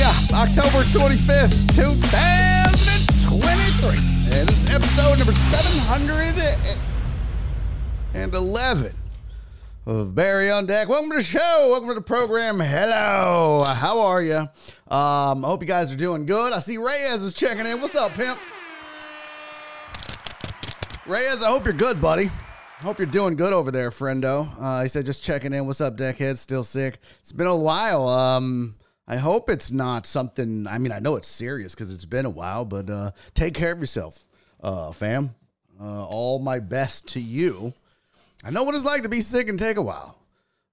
Yeah, October 25th, 2023. And this is episode number 711 of Barry on Deck. Welcome to the show. Welcome to the program. Hello. How are you? Um, I hope you guys are doing good. I see Reyes is checking in. What's up, pimp? Reyes, I hope you're good, buddy. Hope you're doing good over there, friendo. Uh, he said just checking in. What's up, deckhead? Still sick? It's been a while. Um, I hope it's not something. I mean, I know it's serious because it's been a while, but uh, take care of yourself, uh, fam. Uh, all my best to you. I know what it's like to be sick and take a while.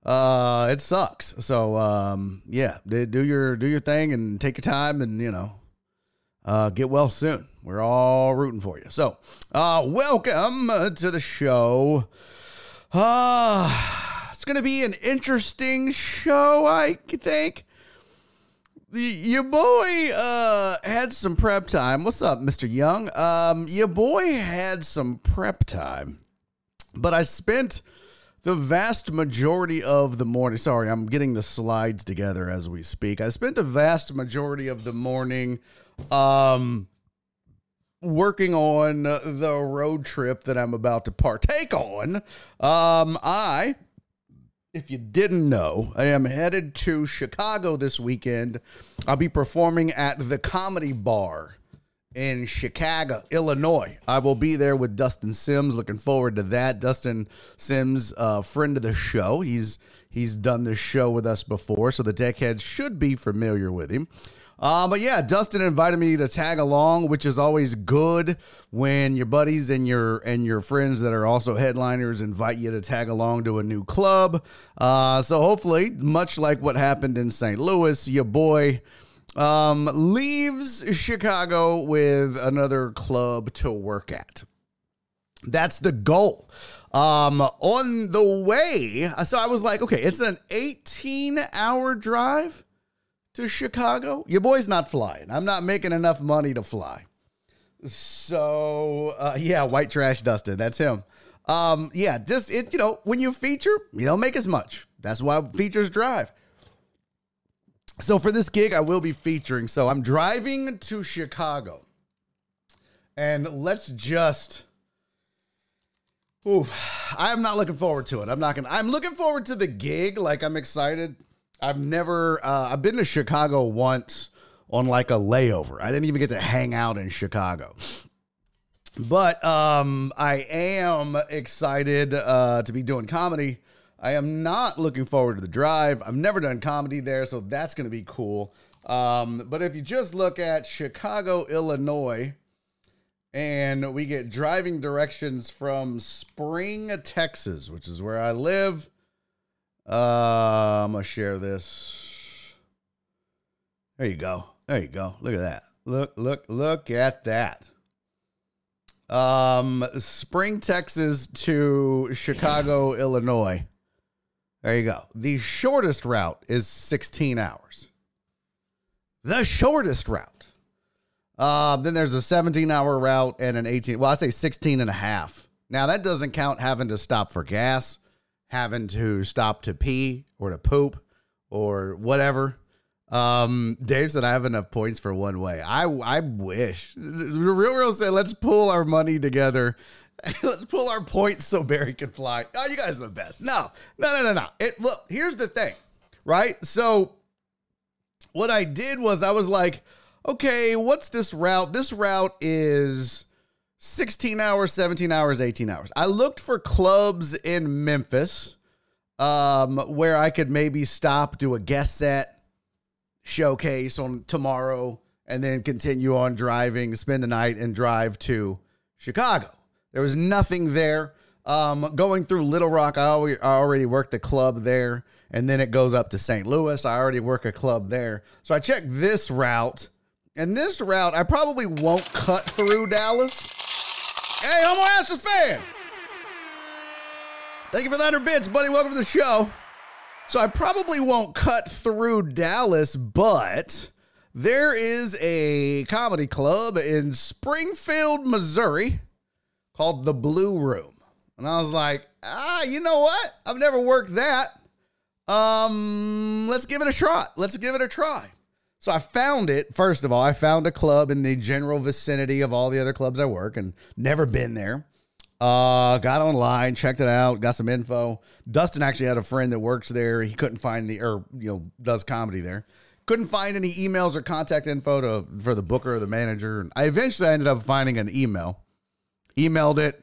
Uh, it sucks. So um, yeah, do your do your thing and take your time and you know, uh, get well soon. We're all rooting for you. So, uh, welcome to the show. Uh, it's gonna be an interesting show, I think. Your boy uh, had some prep time. What's up, Mr. Young? Um, your boy had some prep time, but I spent the vast majority of the morning. Sorry, I'm getting the slides together as we speak. I spent the vast majority of the morning um, working on the road trip that I'm about to partake on. Um, I if you didn't know, I am headed to Chicago this weekend. I'll be performing at the Comedy Bar in Chicago, Illinois. I will be there with Dustin Sims. Looking forward to that. Dustin Sims, uh, friend of the show. He's he's done this show with us before, so the deckheads should be familiar with him. Uh, but yeah, Dustin invited me to tag along, which is always good when your buddies and your and your friends that are also headliners invite you to tag along to a new club. Uh, so hopefully, much like what happened in St. Louis, your boy um, leaves Chicago with another club to work at. That's the goal. Um, on the way, so I was like, okay, it's an 18 hour drive to Chicago. Your boy's not flying. I'm not making enough money to fly. So, uh, yeah, white trash Dustin. That's him. Um, yeah, just it, you know, when you feature, you don't make as much. That's why features drive. So for this gig, I will be featuring. So I'm driving to Chicago. And let's just Ooh, I'm not looking forward to it. I'm not gonna I'm looking forward to the gig. Like I'm excited. I've never uh, I've been to Chicago once on like a layover. I didn't even get to hang out in Chicago. But um I am excited uh to be doing comedy. I am not looking forward to the drive. I've never done comedy there, so that's going to be cool. Um but if you just look at Chicago, Illinois, and we get driving directions from Spring, Texas, which is where I live. Uh, I'm gonna share this. There you go. There you go. Look at that. Look, look, look at that. Um, Spring, Texas to Chicago, Illinois. There you go. The shortest route is 16 hours. The shortest route. Uh, then there's a 17 hour route and an 18. Well, I say 16 and a half. Now, that doesn't count having to stop for gas, having to stop to pee or to poop or whatever. Um, Dave said I have enough points for one way. I I wish. The real real said let's pull our money together. let's pull our points so Barry can fly. Oh, you guys are the best. No, no, no, no, no. It look, here's the thing, right? So what I did was I was like, okay, what's this route? This route is 16 hours, 17 hours, 18 hours. I looked for clubs in Memphis um, where I could maybe stop, do a guest set showcase on tomorrow, and then continue on driving, spend the night, and drive to Chicago. There was nothing there. Um, going through Little Rock, I already, worked the club there, and then it goes up to St. Louis. I already work a club there. So I checked this route, and this route, I probably won't cut through Dallas. Hey, an Astros fan. Thank you for the 100 bits, buddy. Welcome to the show. So I probably won't cut through Dallas, but there is a comedy club in Springfield, Missouri called The Blue Room. And I was like, ah, you know what? I've never worked that. Um, let's give it a shot. Let's give it a try. So I found it. First of all, I found a club in the general vicinity of all the other clubs I work and never been there. Uh, got online, checked it out, got some info. Dustin actually had a friend that works there. He couldn't find the or you know does comedy there. Couldn't find any emails or contact info to for the booker or the manager. I eventually ended up finding an email. Emailed it,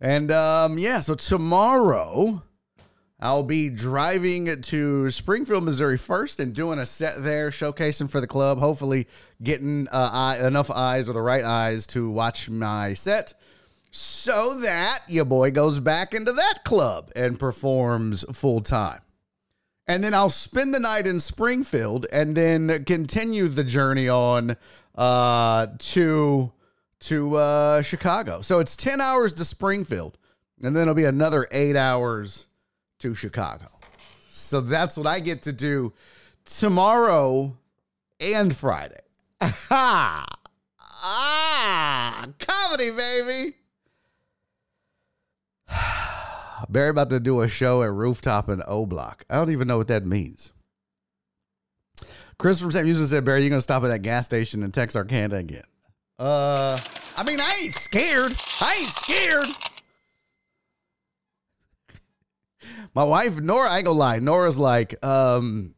and um, yeah. So tomorrow, I'll be driving to Springfield, Missouri first, and doing a set there, showcasing for the club. Hopefully, getting uh, eye, enough eyes or the right eyes to watch my set so that your boy goes back into that club and performs full time. And then I'll spend the night in Springfield and then continue the journey on uh, to to uh, Chicago. So it's 10 hours to Springfield, and then it'll be another eight hours to Chicago. So that's what I get to do tomorrow and Friday. ah, comedy, baby. Barry about to do a show at Rooftop in O Block. I don't even know what that means. Chris from Sam Houston said, Barry, you're gonna stop at that gas station in Texarkana again? Uh, I mean, I ain't scared. I ain't scared. My wife Nora, I ain't gonna lie. Nora's like, um,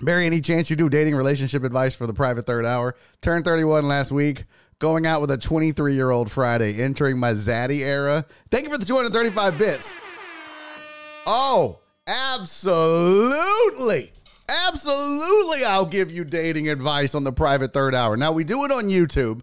Barry, any chance you do dating relationship advice for the private third hour? Turned 31 last week going out with a 23 year old Friday, entering my Zaddy era. Thank you for the 235 bits. Oh, absolutely. Absolutely, I'll give you dating advice on the private third hour. Now, we do it on YouTube.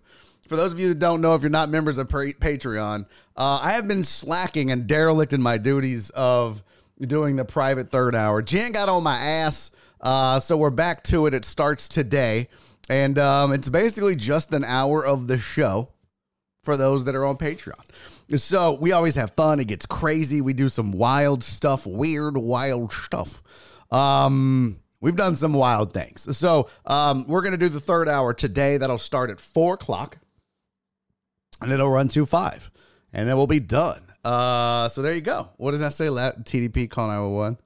For those of you that don't know, if you're not members of Patreon, uh, I have been slacking and derelict in my duties of doing the private third hour. Jan got on my ass, uh, so we're back to it. It starts today. And um, it's basically just an hour of the show for those that are on Patreon. So we always have fun. It gets crazy. We do some wild stuff, weird, wild stuff. Um, we've done some wild things. So um, we're going to do the third hour today. That'll start at four o'clock and it'll run to five. And then we'll be done. Uh, so there you go. What does that say? TDP call 911.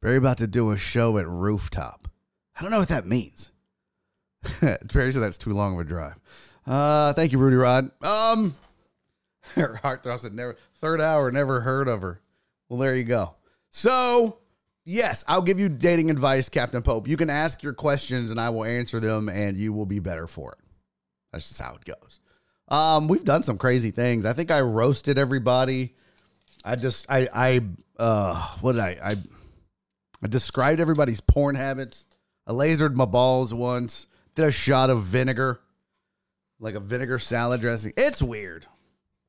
Barry about to do a show at Rooftop. I don't know what that means. Perry said that's too long of a drive. Uh, thank you, Rudy Rod. Um, her heart throb said never third hour, never heard of her. Well, there you go. So, yes, I'll give you dating advice, Captain Pope. You can ask your questions and I will answer them and you will be better for it. That's just how it goes. Um, we've done some crazy things. I think I roasted everybody. I just I I uh what did I I I described everybody's porn habits. I lasered my balls once did a shot of vinegar, like a vinegar salad dressing. It's weird.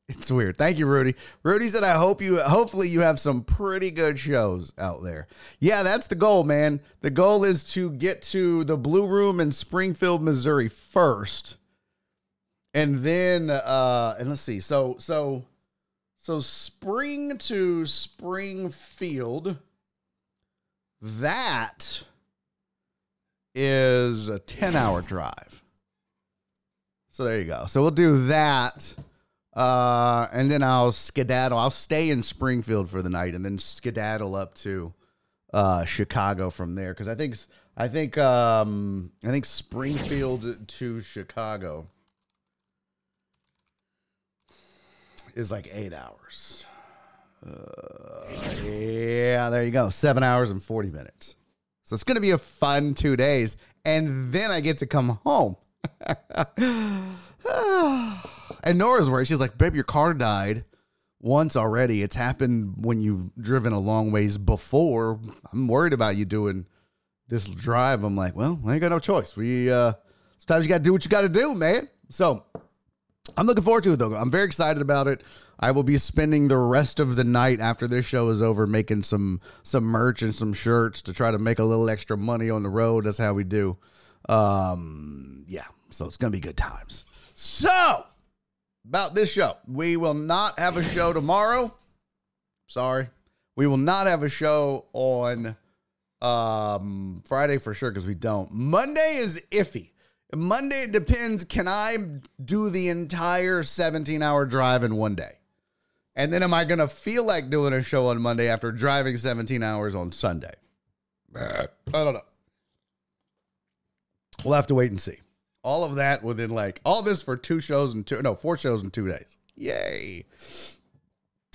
It's weird. Thank you, Rudy. Rudy said, I hope you, hopefully, you have some pretty good shows out there. Yeah, that's the goal, man. The goal is to get to the Blue Room in Springfield, Missouri first. And then, uh, and let's see. So, so, so spring to Springfield, that is a 10 hour drive. So there you go. So we'll do that. Uh, and then I'll skedaddle. I'll stay in Springfield for the night and then skedaddle up to uh, Chicago from there. Cause I think, I think, um, I think Springfield to Chicago is like eight hours. Uh, yeah, there you go. Seven hours and 40 minutes. So it's going to be a fun two days. And then I get to come home. and Nora's worried. She's like, babe, your car died once already. It's happened when you've driven a long ways before. I'm worried about you doing this drive. I'm like, well, I ain't got no choice. We, uh, sometimes you got to do what you got to do, man. So I'm looking forward to it though. I'm very excited about it. I will be spending the rest of the night after this show is over making some some merch and some shirts to try to make a little extra money on the road. That's how we do. Um, yeah, so it's gonna be good times. So about this show, we will not have a show tomorrow. Sorry, we will not have a show on um Friday for sure because we don't. Monday is iffy. Monday it depends. Can I do the entire 17 hour drive in one day? And then am I going to feel like doing a show on Monday after driving 17 hours on Sunday? I don't know. We'll have to wait and see. All of that within like all this for two shows and two no four shows in two days. Yay!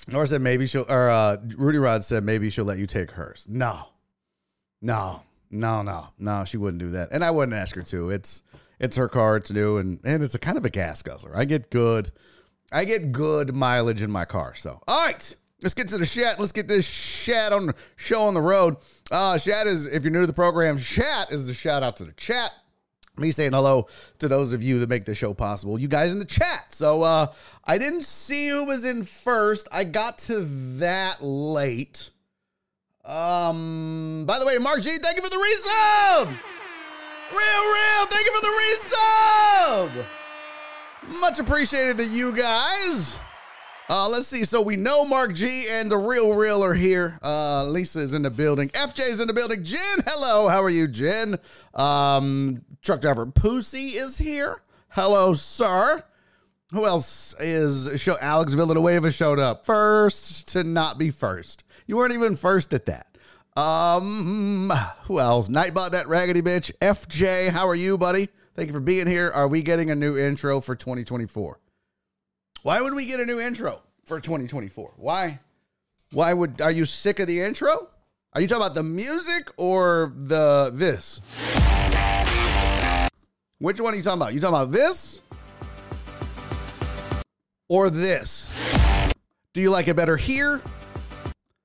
Nora said maybe she'll or uh, Rudy Rod said maybe she'll let you take hers. No, no, no, no, no. She wouldn't do that, and I wouldn't ask her to. It's it's her car. It's new, and and it's a kind of a gas guzzler. I get good, I get good mileage in my car. So all right. Let's get to the chat. Let's get this chat on show on the road. Uh, chat is, if you're new to the program, chat is the shout out to the chat me saying hello to those of you that make the show possible. You guys in the chat. So uh I didn't see who was in first. I got to that late. Um by the way, Mark G, thank you for the resub. Real real, thank you for the resub. Much appreciated to you guys. Uh, let's see. So we know Mark G and the real real are here. Uh, Lisa is in the building. FJ is in the building. Jen, hello. How are you, Jen? Um, truck driver Pussy is here. Hello, sir. Who else is show? Alex Villanueva showed up first to not be first. You weren't even first at that. Um, who else? Nightbot, that raggedy bitch. FJ, how are you, buddy? Thank you for being here. Are we getting a new intro for 2024? Why would we get a new intro for 2024? Why? Why would are you sick of the intro? Are you talking about the music or the this? Which one are you talking about? You talking about this or this? Do you like it better here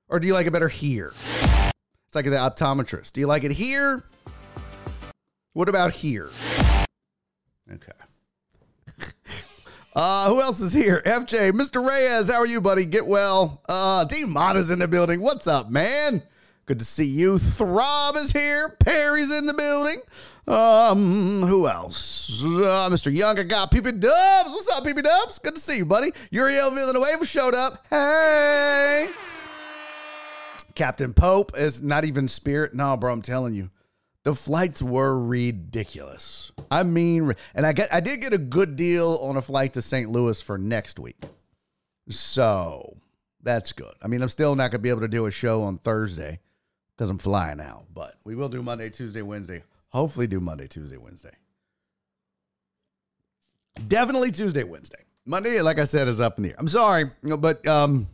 or do you like it better here? It's like the optometrist. Do you like it here? What about here? Okay. Uh, who else is here? FJ, Mr. Reyes, how are you, buddy? Get well. Uh, Dean is in the building. What's up, man? Good to see you. Throb is here. Perry's in the building. Um, who else? Uh, Mr. Young, I got PP Dubs. What's up, PP Dubs? Good to see you, buddy. Uriel Villanueva showed up. Hey. Captain Pope is not even Spirit. No, bro, I'm telling you. The flights were ridiculous. I mean, and I get I did get a good deal on a flight to St. Louis for next week. So that's good. I mean, I'm still not gonna be able to do a show on Thursday because I'm flying out, but we will do Monday, Tuesday, Wednesday. Hopefully do Monday, Tuesday, Wednesday. Definitely Tuesday, Wednesday. Monday, like I said, is up in the air. I'm sorry, but um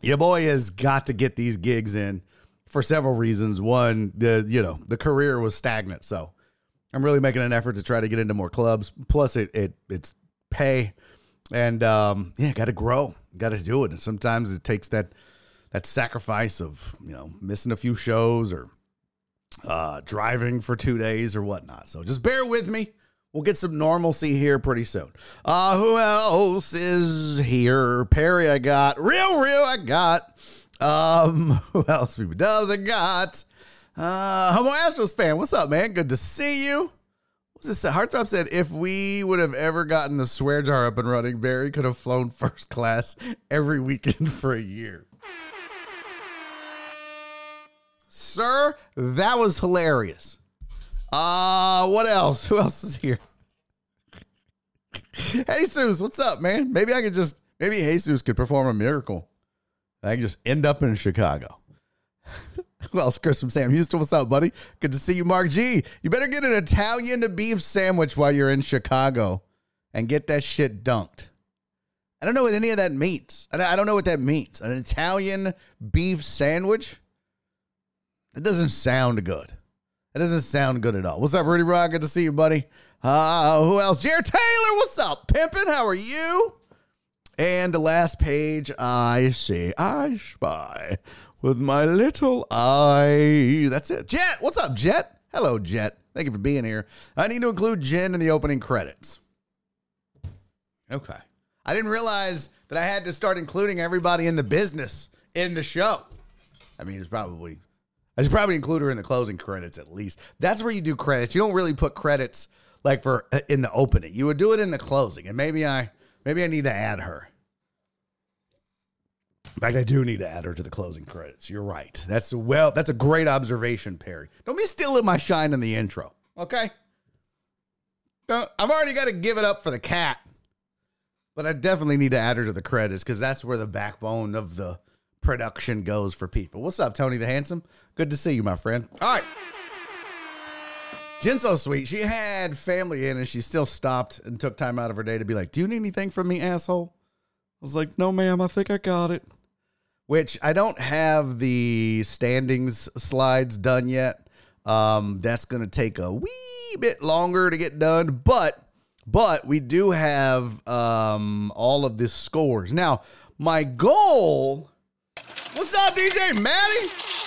your boy has got to get these gigs in for several reasons. One, the you know the career was stagnant, so I'm really making an effort to try to get into more clubs. Plus, it it it's pay, and um, yeah, got to grow, got to do it. And sometimes it takes that that sacrifice of you know missing a few shows or uh, driving for two days or whatnot. So just bear with me. We'll get some normalcy here pretty soon. Uh, who else is here? Perry, I got. Real, real, I got. Um, who else people does I got? Uh, Homo Astros fan, what's up, man? Good to see you. What's this? Heartthrob said if we would have ever gotten the swear jar up and running, Barry could have flown first class every weekend for a year. Sir, that was hilarious. Uh, what else? Who else is here? Jesus, what's up, man? Maybe I could just maybe Jesus could perform a miracle. I can just end up in Chicago. Who else? Chris from Sam Houston. What's up, buddy? Good to see you, Mark G. You better get an Italian beef sandwich while you're in Chicago and get that shit dunked. I don't know what any of that means. I don't know what that means. An Italian beef sandwich? It doesn't sound good. That doesn't sound good at all. What's up, Rudy Rock? Good to see you, buddy. Uh, who else? Jared Taylor, what's up? Pimpin', how are you? And the last page, I see, I spy with my little eye. That's it. Jet, what's up, Jet? Hello, Jet. Thank you for being here. I need to include Jen in the opening credits. Okay. I didn't realize that I had to start including everybody in the business in the show. I mean, it's probably, I should probably include her in the closing credits at least. That's where you do credits. You don't really put credits like for uh, in the opening. You would do it in the closing, and maybe I, maybe I need to add her. In fact, I do need to add her to the closing credits. You're right. That's well. That's a great observation, Perry. Don't be stealing my shine in the intro, okay? Don't- I've already got to give it up for the cat, but I definitely need to add her to the credits because that's where the backbone of the production goes for people. What's up, Tony the Handsome? Good to see you, my friend. All right. Jen's so sweet. She had family in and she still stopped and took time out of her day to be like, Do you need anything from me, asshole? I was like, No, ma'am, I think I got it. Which I don't have the standings slides done yet. Um, that's gonna take a wee bit longer to get done, but but we do have um all of the scores. Now, my goal What's up, DJ Matty?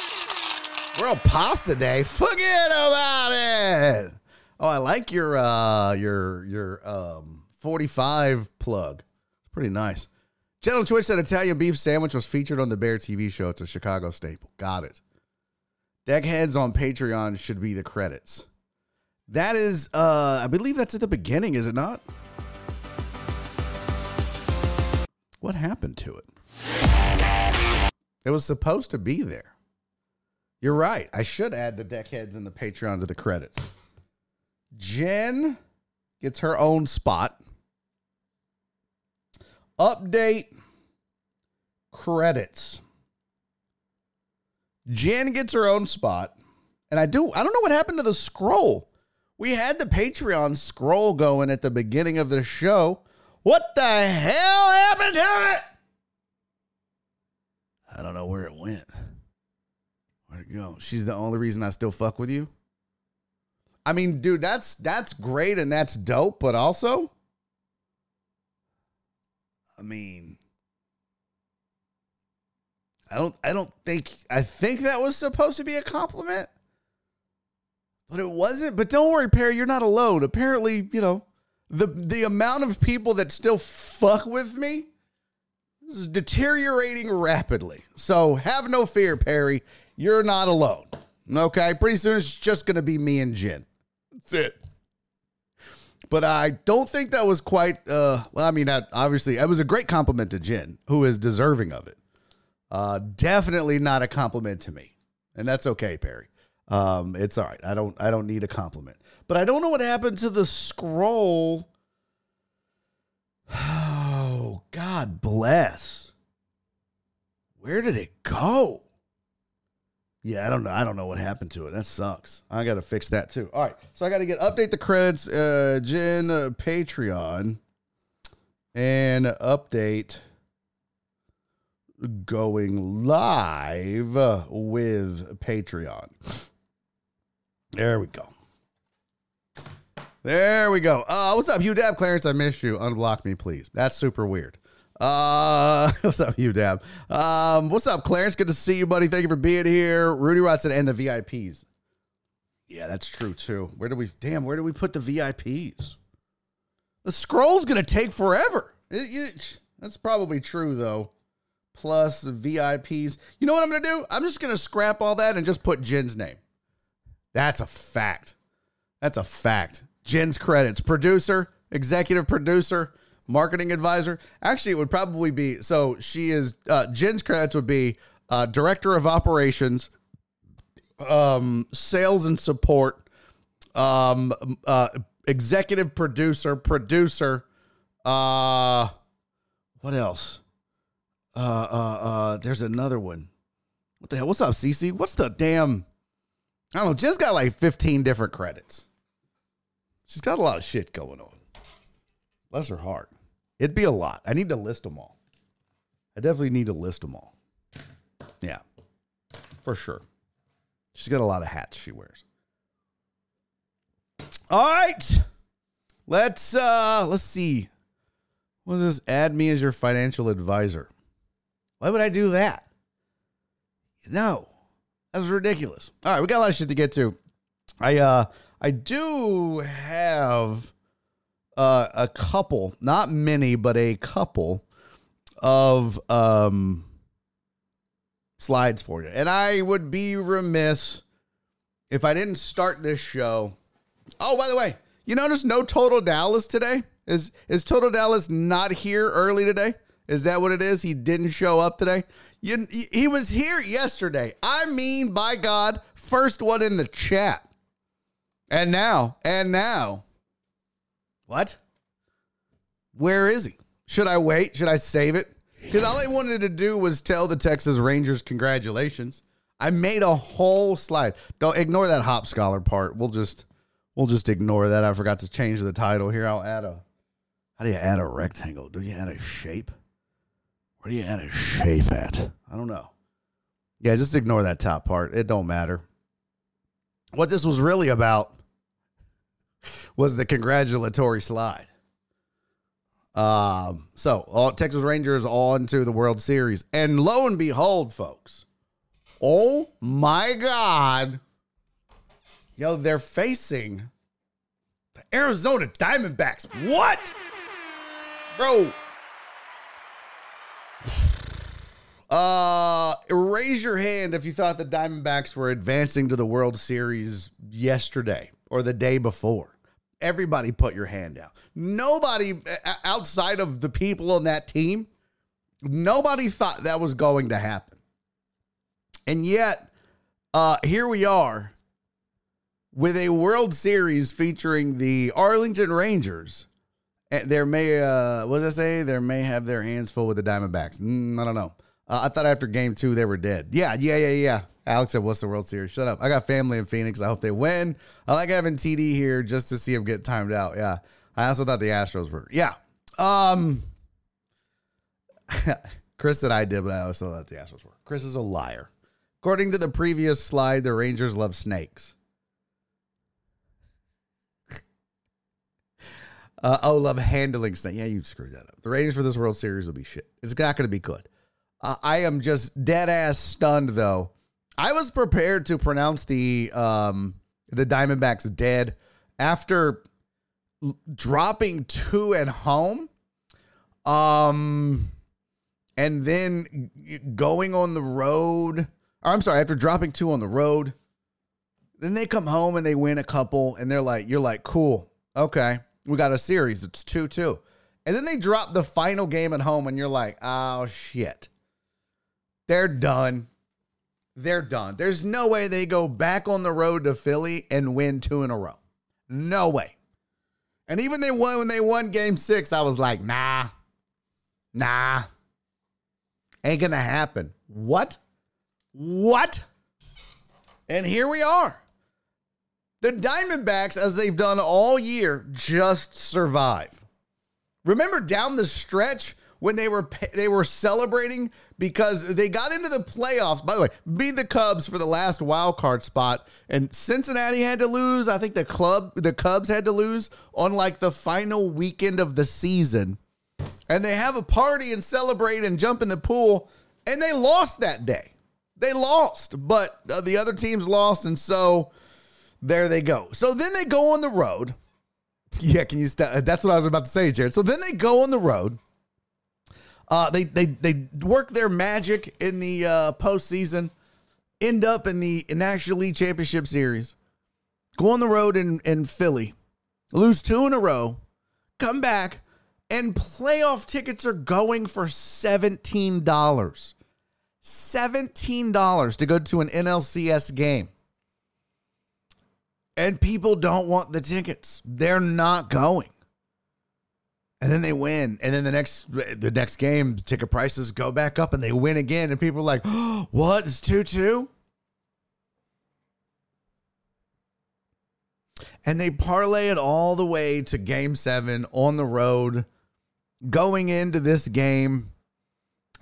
We're pasta day. Forget about it. Oh, I like your uh your your um 45 plug. It's pretty nice. General Twitch said Italian beef sandwich was featured on the Bear TV show. It's a Chicago staple. Got it. Deckheads on Patreon should be the credits. That is uh I believe that's at the beginning, is it not? What happened to it? It was supposed to be there. You're right. I should add the deckheads and the Patreon to the credits. Jen gets her own spot. Update credits. Jen gets her own spot. And I do I don't know what happened to the scroll. We had the Patreon scroll going at the beginning of the show. What the hell happened to it? I don't know where it went. It go? She's the only reason I still fuck with you. I mean, dude, that's that's great and that's dope, but also, I mean, I don't I don't think I think that was supposed to be a compliment. But it wasn't. But don't worry, Perry, you're not alone. Apparently, you know, the the amount of people that still fuck with me is deteriorating rapidly. So have no fear, Perry. You're not alone. Okay? Pretty soon it's just going to be me and Jen. That's it. But I don't think that was quite, uh, well, I mean, that obviously, it was a great compliment to Jen, who is deserving of it. Uh, definitely not a compliment to me. And that's okay, Perry. Um, it's all right. I don't, I don't need a compliment. But I don't know what happened to the scroll. Oh, God bless. Where did it go? Yeah, I don't know. I don't know what happened to it. That sucks. I got to fix that too. All right. So I got to get update the credits, uh, Jen uh, Patreon, and update going live with Patreon. There we go. There we go. Uh, what's up, Hugh Dab? Clarence, I missed you. Unblock me, please. That's super weird. Uh, what's up, you Dab? Um, what's up, Clarence? Good to see you, buddy. Thank you for being here. Rudy Watson and the VIPs. Yeah, that's true too. Where do we? Damn, where do we put the VIPs? The scroll's gonna take forever. It- it- that's probably true though. Plus VIPs. You know what I'm gonna do? I'm just gonna scrap all that and just put Jen's name. That's a fact. That's a fact. Jen's credits producer, executive producer, marketing advisor. Actually, it would probably be so she is uh, Jen's credits would be uh, director of operations, um, sales and support, um, uh, executive producer, producer. Uh, what else? Uh, uh, uh, there's another one. What the hell? What's up, CC? What's the damn? I don't know. Jen's got like 15 different credits. She's got a lot of shit going on. Bless her heart. It'd be a lot. I need to list them all. I definitely need to list them all. Yeah, for sure. She's got a lot of hats she wears. All right. Let's uh let's see. What is this? Add me as your financial advisor. Why would I do that? No. That's ridiculous. All right, we got a lot of shit to get to. I uh I do have uh a couple, not many, but a couple of um slides for you. And I would be remiss if I didn't start this show. Oh, by the way, you notice no Total Dallas today? Is is Total Dallas not here early today? Is that what it is? He didn't show up today. You, he was here yesterday. I mean, by God, first one in the chat. And now, and now, what? Where is he? Should I wait? Should I save it? Because all I wanted to do was tell the Texas Rangers congratulations. I made a whole slide. Don't ignore that hop scholar part. We'll just we'll just ignore that. I forgot to change the title here. I'll add a how do you add a rectangle? Do you add a shape? Where do you add a shape at? I don't know. Yeah, just ignore that top part. It don't matter. What this was really about was the congratulatory slide. Um, so Texas Rangers on to the World Series. And lo and behold, folks, oh my God. Yo, they're facing the Arizona Diamondbacks. What? Bro. Uh raise your hand if you thought the Diamondbacks were advancing to the World Series yesterday or the day before. Everybody put your hand out. Nobody outside of the people on that team, nobody thought that was going to happen. And yet, uh, here we are with a World Series featuring the Arlington Rangers. And there may, uh, what did I say? There may have their hands full with the Diamondbacks. Mm, I don't know. Uh, I thought after game two they were dead. Yeah, yeah, yeah, yeah. Alex said, "What's the World Series?" Shut up. I got family in Phoenix. I hope they win. I like having TD here just to see him get timed out. Yeah. I also thought the Astros were. Yeah. Um. Chris said I did, but I also thought the Astros were. Chris is a liar. According to the previous slide, the Rangers love snakes. Uh, oh, love handling snakes. Yeah, you screwed that up. The ratings for this World Series will be shit. It's not going to be good. Uh, I am just dead ass stunned though I was prepared to pronounce the um, the Diamondbacks dead after l- dropping two at home, um, and then going on the road. Or I'm sorry, after dropping two on the road, then they come home and they win a couple, and they're like, "You're like, cool, okay, we got a series. It's two two." And then they drop the final game at home, and you're like, "Oh shit, they're done." they're done. There's no way they go back on the road to Philly and win two in a row. No way. And even they won when they won game six, I was like, nah, nah, ain't gonna happen. What? What? And here we are. The Diamondbacks, as they've done all year, just survive. Remember down the stretch when they were they were celebrating because they got into the playoffs. By the way, beat the Cubs for the last wild card spot, and Cincinnati had to lose. I think the club, the Cubs had to lose on like the final weekend of the season, and they have a party and celebrate and jump in the pool, and they lost that day. They lost, but uh, the other teams lost, and so there they go. So then they go on the road. Yeah, can you? St- that's what I was about to say, Jared. So then they go on the road uh, they they they work their magic in the uh, postseason, end up in the National League Championship Series, go on the road in in Philly, lose two in a row, come back, and playoff tickets are going for seventeen dollars. Seventeen dollars to go to an NLCS game. And people don't want the tickets. They're not going and then they win and then the next the next game ticket prices go back up and they win again and people are like oh, what it's 2-2 and they parlay it all the way to game 7 on the road going into this game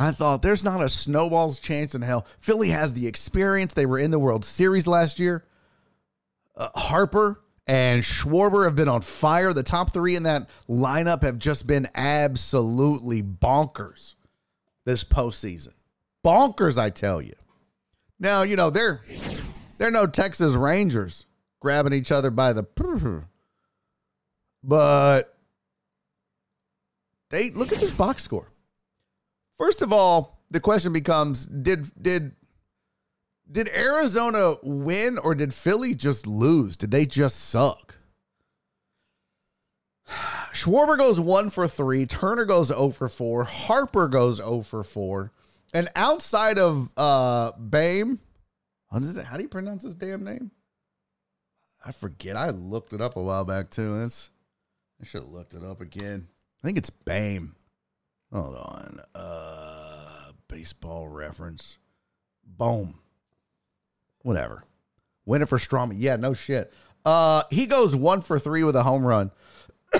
I thought there's not a snowball's chance in hell. Philly has the experience. They were in the World Series last year. Uh, Harper and Schwarber have been on fire. The top three in that lineup have just been absolutely bonkers this postseason. Bonkers, I tell you. Now, you know, they're they're no Texas Rangers grabbing each other by the but they look at this box score. First of all, the question becomes did did did Arizona win or did Philly just lose? Did they just suck? Schwarber goes one for three. Turner goes 0 for four. Harper goes 0 for four. And outside of uh Bame, how do you pronounce his damn name? I forget. I looked it up a while back too. I should have looked it up again. I think it's Bame. Hold on. Uh baseball reference. Boom. Whatever. Win it for Stroman. Yeah, no shit. Uh he goes one for three with a home run.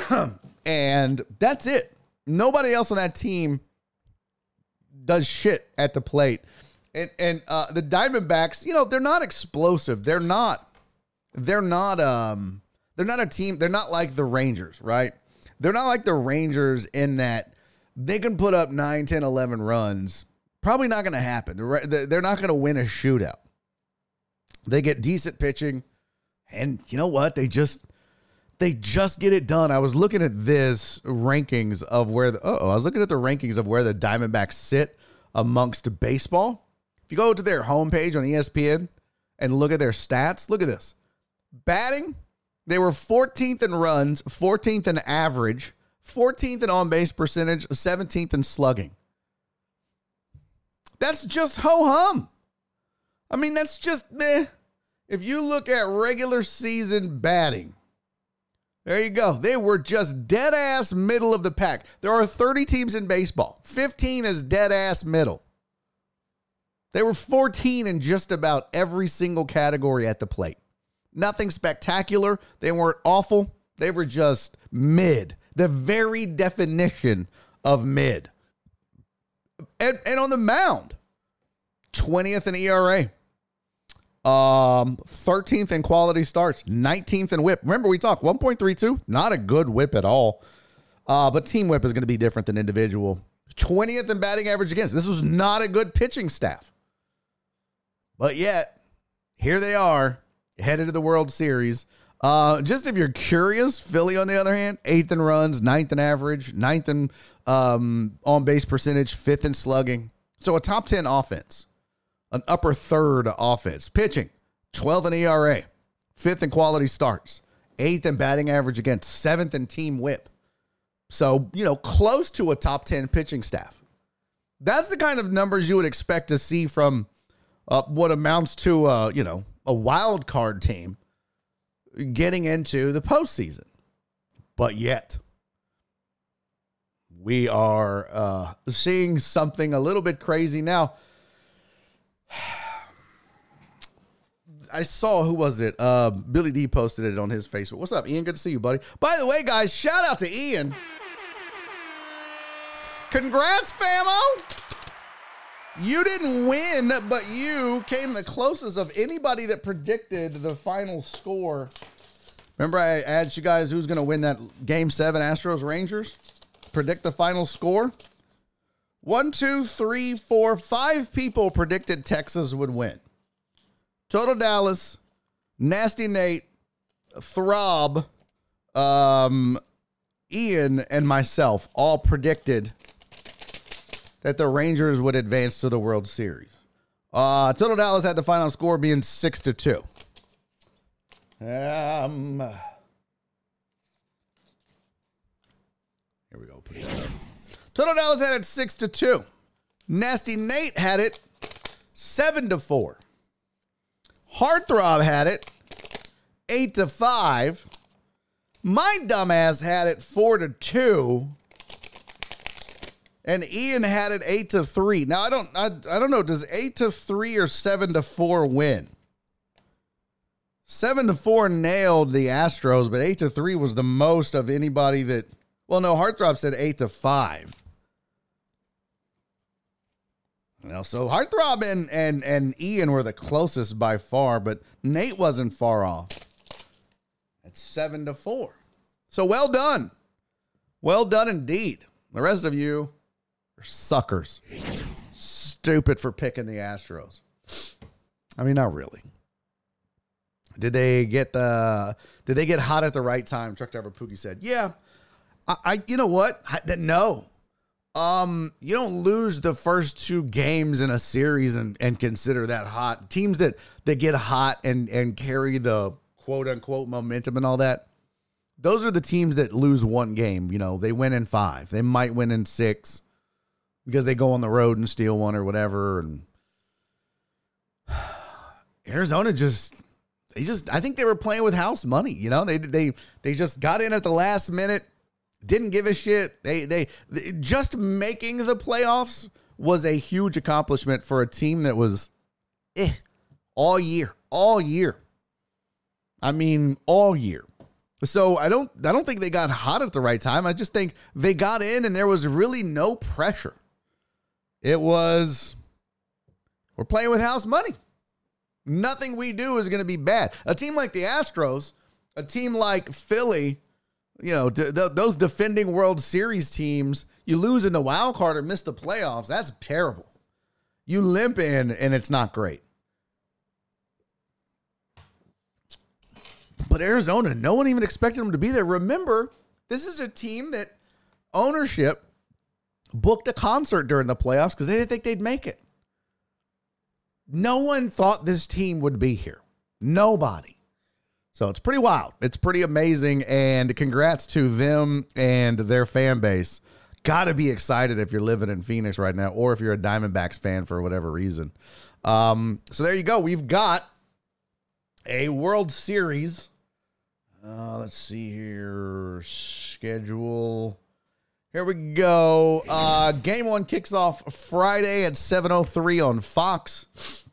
and that's it. Nobody else on that team does shit at the plate. And and uh, the Diamondbacks, you know, they're not explosive. They're not. They're not. Um, they're not a team. They're not like the Rangers, right? They're not like the Rangers in that they can put up 9, 10, 11 runs. Probably not going to happen. They're, They're not going to win a shootout. They get decent pitching, and you know what? They just they just get it done. I was looking at this rankings of where the oh, I was looking at the rankings of where the Diamondbacks sit amongst baseball. If you go to their homepage on ESPN and look at their stats, look at this. Batting, they were 14th in runs, 14th in average, 14th in on base percentage, 17th in slugging. That's just ho hum. I mean, that's just meh. If you look at regular season batting, there you go. They were just dead ass middle of the pack. There are 30 teams in baseball, 15 is dead ass middle. They were 14 in just about every single category at the plate. Nothing spectacular. They weren't awful. They were just mid, the very definition of mid. And, and on the mound, 20th in ERA, um, 13th in quality starts, 19th in whip. Remember, we talked 1.32, not a good whip at all. Uh, but team whip is going to be different than individual. 20th in batting average against. This was not a good pitching staff. But yet, here they are, headed to the World Series. Uh, just if you're curious, Philly, on the other hand, eighth in runs, ninth in average, ninth in um, on base percentage, fifth in slugging. So a top 10 offense an upper third offense. Pitching, 12th in ERA, fifth in quality starts, eighth in batting average against, seventh in team whip. So, you know, close to a top 10 pitching staff. That's the kind of numbers you would expect to see from uh, what amounts to, uh, you know, a wild card team getting into the postseason. But yet, we are uh, seeing something a little bit crazy now. I saw who was it? Uh, Billy D posted it on his Facebook. What's up, Ian? Good to see you, buddy. By the way, guys, shout out to Ian. Congrats, famo. You didn't win, but you came the closest of anybody that predicted the final score. Remember, I asked you guys who's going to win that game seven Astros Rangers? Predict the final score. One, two, three, four, five people predicted Texas would win. Total Dallas, Nasty Nate, Throb, um, Ian, and myself all predicted that the Rangers would advance to the World Series. Uh, Total Dallas had the final score being six to two. Um, here we go. Total Dallas had it six to two. Nasty Nate had it seven to four. Heartthrob had it eight to five. My dumbass had it four to two. And Ian had it eight to three. Now I don't I, I don't know. Does eight to three or seven to four win? Seven to four nailed the Astros, but eight to three was the most of anybody that well, no, Heartthrob said eight to five. Well, so Heartthrob and, and, and Ian were the closest by far, but Nate wasn't far off. It's seven to four. So well done. Well done indeed. The rest of you are suckers. Stupid for picking the Astros. I mean, not really. Did they get the? Did they get hot at the right time? Truck driver Pookie said, "Yeah, I. I you know what? I, no, um, you don't lose the first two games in a series and, and consider that hot. Teams that that get hot and and carry the quote unquote momentum and all that. Those are the teams that lose one game. You know, they win in five. They might win in six because they go on the road and steal one or whatever. And Arizona just they just I think they were playing with house money. You know, they they they just got in at the last minute didn't give a shit. They, they just making the playoffs was a huge accomplishment for a team that was eh, all year, all year. I mean, all year. So I don't I don't think they got hot at the right time. I just think they got in and there was really no pressure. It was we're playing with house money. Nothing we do is going to be bad. A team like the Astros, a team like Philly, you know, d- th- those defending World Series teams, you lose in the wild card or miss the playoffs. That's terrible. You limp in and it's not great. But Arizona, no one even expected them to be there. Remember, this is a team that ownership booked a concert during the playoffs because they didn't think they'd make it. No one thought this team would be here. Nobody. So it's pretty wild. It's pretty amazing. And congrats to them and their fan base. Got to be excited if you're living in Phoenix right now or if you're a Diamondbacks fan for whatever reason. Um, so there you go. We've got a World Series. Uh, let's see here. Schedule. Here we go. Uh, game one kicks off Friday at 7.03 on Fox.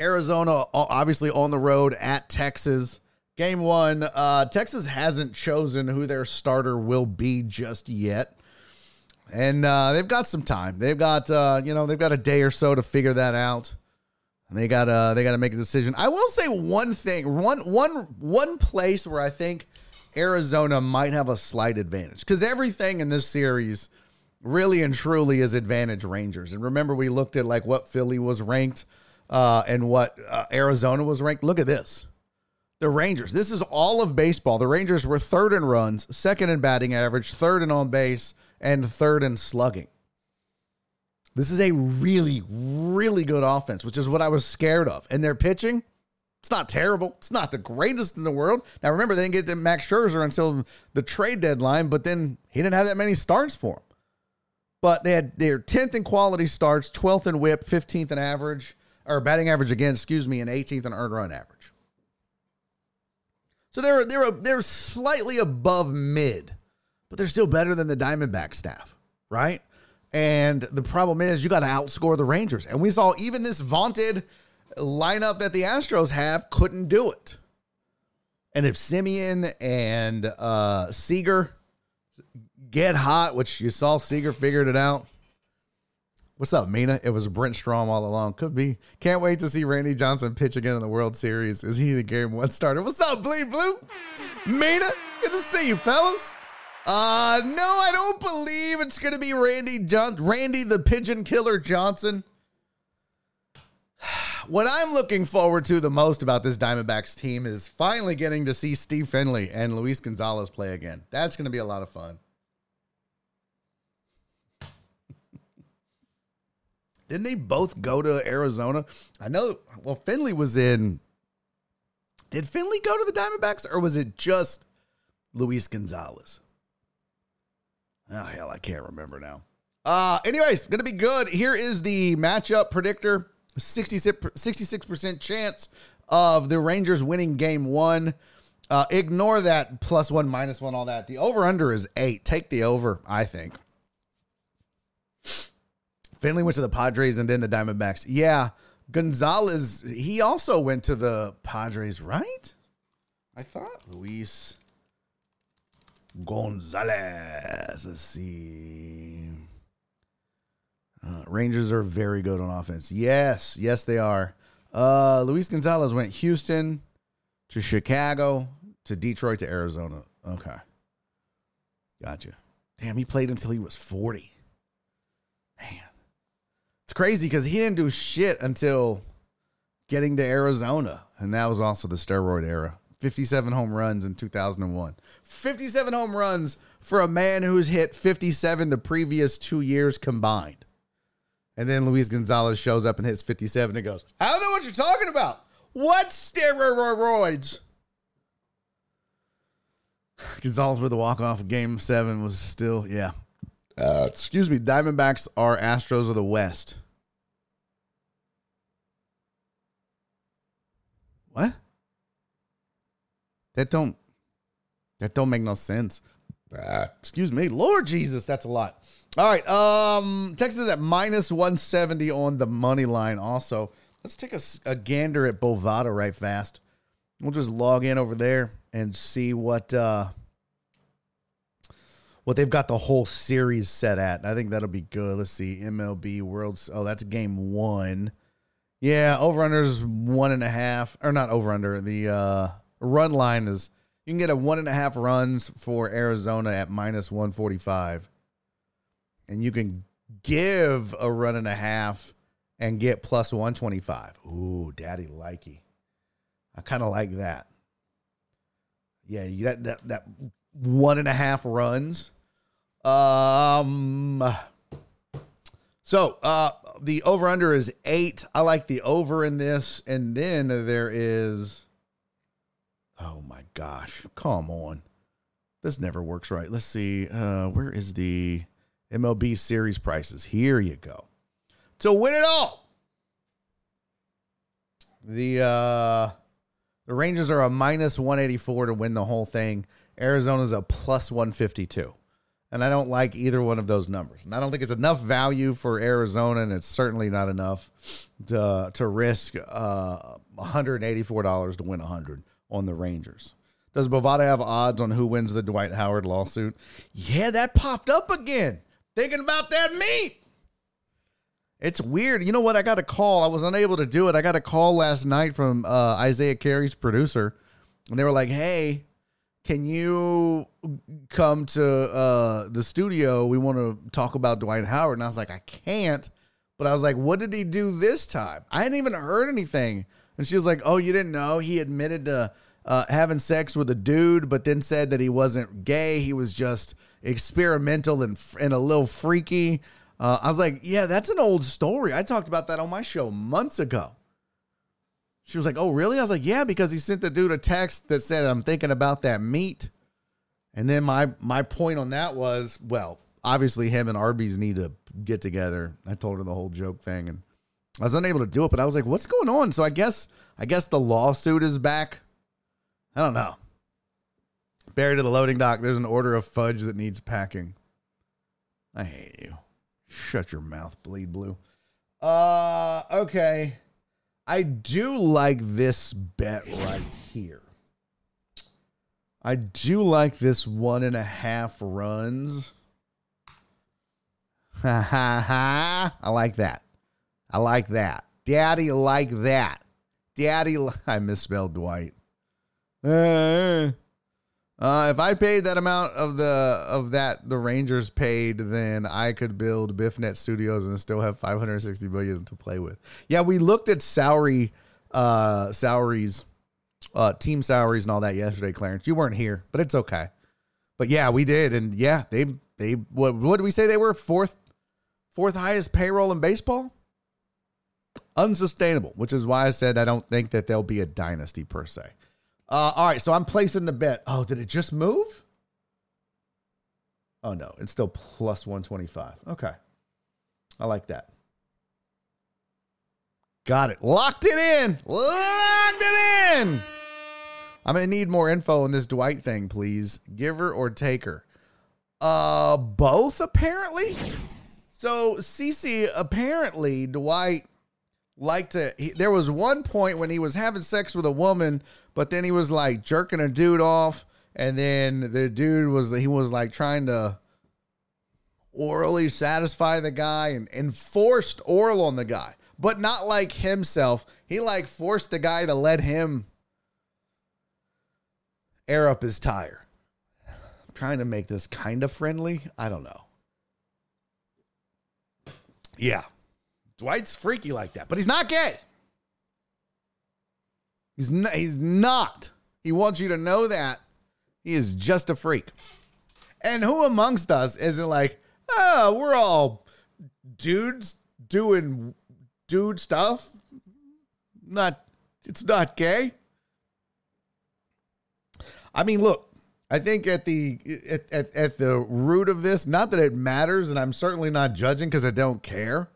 Arizona, obviously on the road at Texas. Game one, uh, Texas hasn't chosen who their starter will be just yet. And uh, they've got some time. They've got uh, you know they've got a day or so to figure that out. And they got they got to make a decision. I will say one thing, one one one place where I think Arizona might have a slight advantage because everything in this series really and truly is advantage Rangers. And remember, we looked at like what Philly was ranked uh, and what uh, Arizona was ranked. Look at this. The Rangers. This is all of baseball. The Rangers were third in runs, second in batting average, third in on base, and third in slugging. This is a really, really good offense, which is what I was scared of. And their pitching, it's not terrible. It's not the greatest in the world. Now, remember, they didn't get to Max Scherzer until the trade deadline, but then he didn't have that many starts for them. But they had their 10th in quality starts, 12th in whip, 15th in average or batting average again, excuse me, and 18th in earned run average. So they're they're they're slightly above mid, but they're still better than the Diamondback staff, right? And the problem is you got to outscore the Rangers. And we saw even this vaunted lineup that the Astros have couldn't do it. And if Semien and uh, Seager get hot, which you saw Seager figured it out, What's up, Mina? It was Brent Strom all along. Could be. Can't wait to see Randy Johnson pitch again in the World Series. Is he the game one starter? What's up, Bleed Blue? Mina, good to see you, fellas. Uh, no, I don't believe it's gonna be Randy Johnson, Randy the Pigeon Killer Johnson. What I'm looking forward to the most about this Diamondbacks team is finally getting to see Steve Finley and Luis Gonzalez play again. That's gonna be a lot of fun. Didn't they both go to Arizona? I know. Well, Finley was in. Did Finley go to the Diamondbacks or was it just Luis Gonzalez? Oh, hell, I can't remember now. Uh, anyways, gonna be good. Here is the matchup predictor 66% chance of the Rangers winning game one. Uh, ignore that plus one, minus one, all that. The over under is eight. Take the over, I think. Finley went to the Padres and then the Diamondbacks. Yeah, Gonzalez, he also went to the Padres, right? I thought Luis Gonzalez. Let's see. Uh, Rangers are very good on offense. Yes, yes, they are. Uh, Luis Gonzalez went Houston to Chicago, to Detroit to Arizona. Okay. Gotcha. Damn, he played until he was 40. Man. Crazy because he didn't do shit until getting to Arizona. And that was also the steroid era. 57 home runs in 2001. 57 home runs for a man who's hit 57 the previous two years combined. And then Luis Gonzalez shows up and hits 57 and goes, I don't know what you're talking about. What steroids? Gonzalez with the walk off game seven was still, yeah. Uh, excuse me. Diamondbacks are Astros of the West. What? That don't that don't make no sense. Uh, excuse me, Lord Jesus, that's a lot. All right, um, Texas at minus one seventy on the money line. Also, let's take a, a gander at Bovada right fast. We'll just log in over there and see what uh, what they've got the whole series set at. I think that'll be good. Let's see, MLB World. Oh, that's game one. Yeah, over under is one and a half, or not over under. The uh, run line is you can get a one and a half runs for Arizona at minus one forty five, and you can give a run and a half and get plus one twenty five. Ooh, daddy likey. I kind of like that. Yeah, that that that one and a half runs. Um. So, uh, the over under is eight. I like the over in this. And then there is, oh my gosh, come on. This never works right. Let's see. Uh, where is the MLB series prices? Here you go. To win it all. The uh the Rangers are a minus 184 to win the whole thing. Arizona's a plus 152. And I don't like either one of those numbers. And I don't think it's enough value for Arizona, and it's certainly not enough to, to risk uh, $184 to win 100 on the Rangers. Does Bovada have odds on who wins the Dwight Howard lawsuit? Yeah, that popped up again. Thinking about that meat. It's weird. You know what? I got a call. I was unable to do it. I got a call last night from uh, Isiah Carey's producer, and they were like, "Hey, can you come to uh, the studio? We want to talk about Dwight Howard. And I was like, I can't. But I was like, what did he do this time? I hadn't even heard anything. And she was like, oh, you didn't know? He admitted to uh, having sex with a dude, but then said that he wasn't gay. He was just experimental and, and a little freaky. Uh, I was like, yeah, that's an old story. I talked about that on my show months ago. She was like, "Oh, really?" I was like, "Yeah," because he sent the dude a text that said, "I'm thinking about that meat." And then my my point on that was, well, obviously him and Arby's need to get together. I told her the whole joke thing, and I was unable to do it. But I was like, "What's going on?" So I guess I guess the lawsuit is back. I don't know. Buried to the loading dock. There's an order of fudge that needs packing. I hate you. Shut your mouth, bleed blue. Uh, okay. I do like this bet right here. I do like this one and a half runs. Ha ha ha. I like that. I like that. Daddy like that. Daddy, I misspelled Dwight. Uh, uh, if I paid that amount of the of that the Rangers paid, then I could build BiffNet Studios and still have 560 million to play with. Yeah, we looked at salary uh salaries, uh team salaries and all that yesterday, Clarence. You weren't here, but it's okay. But yeah, we did, and yeah, they they what what did we say they were fourth fourth highest payroll in baseball? Unsustainable, which is why I said I don't think that there'll be a dynasty per se. Uh, all right, so I'm placing the bet. Oh, did it just move? Oh no, it's still plus 125. Okay. I like that. Got it. Locked it in. Locked it in. I'm gonna need more info on this Dwight thing, please. Giver or taker? Uh both apparently. So CC apparently Dwight liked to he, there was one point when he was having sex with a woman but then he was like jerking a dude off, and then the dude was he was like trying to orally satisfy the guy and, and forced oral on the guy, but not like himself. He like forced the guy to let him. air up his tire. I'm trying to make this kind of friendly. I don't know. Yeah. Dwight's freaky like that, but he's not gay. He's not, he's not. He wants you to know that he is just a freak. And who amongst us isn't like, oh, we're all dudes doing dude stuff? Not, it's not gay. I mean, look, I think at the at, at, at the root of this, not that it matters, and I'm certainly not judging because I don't care,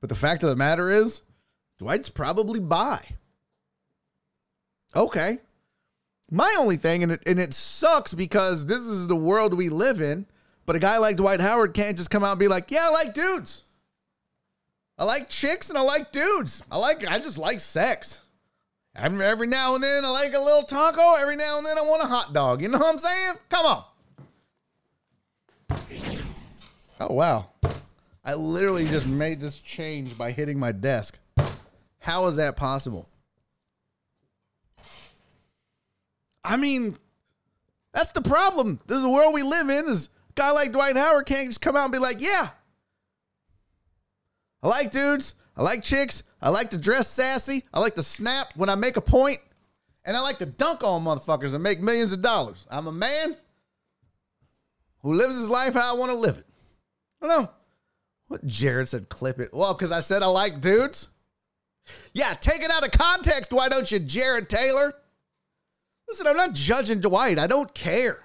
but the fact of the matter is, Dwight's probably bi. Okay. My only thing, and it, and it sucks because this is the world we live in, but a guy like Dwight Howard can't just come out and be like, yeah, I like dudes. I like chicks and I like dudes. I like, I just like sex. Every, now and then I like a little taco. Every now and then I want a hot dog. You know what I'm saying? Come on. Oh, wow. I literally just made this change by hitting my desk. How is that possible? I mean, that's the problem. This is the world we live in. Is a guy like Dwight Howard can't just come out and be like, yeah, I like dudes. I like chicks. I like to dress sassy. I like to snap when I make a point, and I like to dunk on motherfuckers and make millions of dollars. I'm a man who lives his life how I want to live it. I don't know what Jared said. Clip it. Well, because I said I like dudes. Yeah, take it out of context. Why don't you, Jared Taylor? Listen, I'm not judging Dwight. I don't care.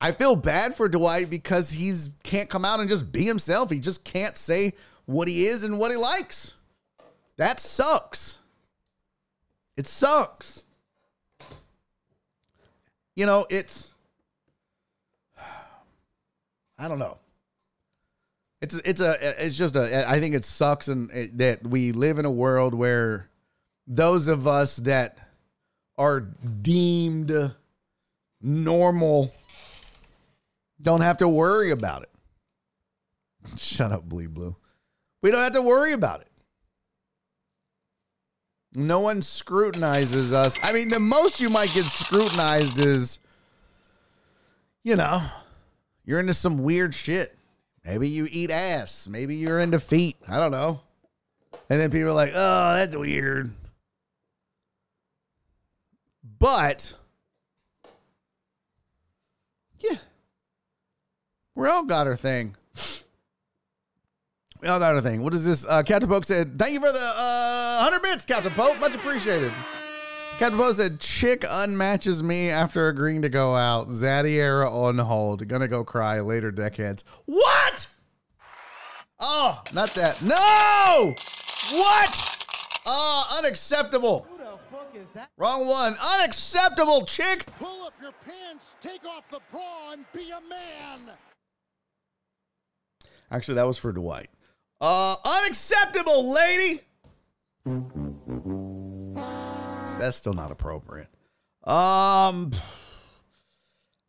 I feel bad for Dwight because he's can't come out and just be himself. He just can't say what he is and what he likes. That sucks. It sucks. You know, it's I don't know. It's it's a it's just a I think it sucks and it, that we live in a world where those of us that are deemed normal don't have to worry about it. Shut up, Bleed Blue. We don't have to worry about it. No one scrutinizes us. I mean, the most you might get scrutinized is, you know, you're into some weird shit. Maybe you eat ass. Maybe you're into feet. I don't know. And then people are like, oh, that's weird. But, yeah, we all got our thing. We all got our thing. What is this? Uh, Captain Pope said, thank you for the uh, 100 bits, Captain Pope. Much appreciated. Captain Pope said, chick unmatches me after agreeing to go out. Zadiera on hold. Gonna go cry later decades. What? Oh, not that. No! What? Oh, unacceptable. Wrong one. Unacceptable, chick. Pull up your pants, take off the bra, and be a man. Actually, that was for Dwight. Uh, unacceptable, lady. That's still not appropriate. Um.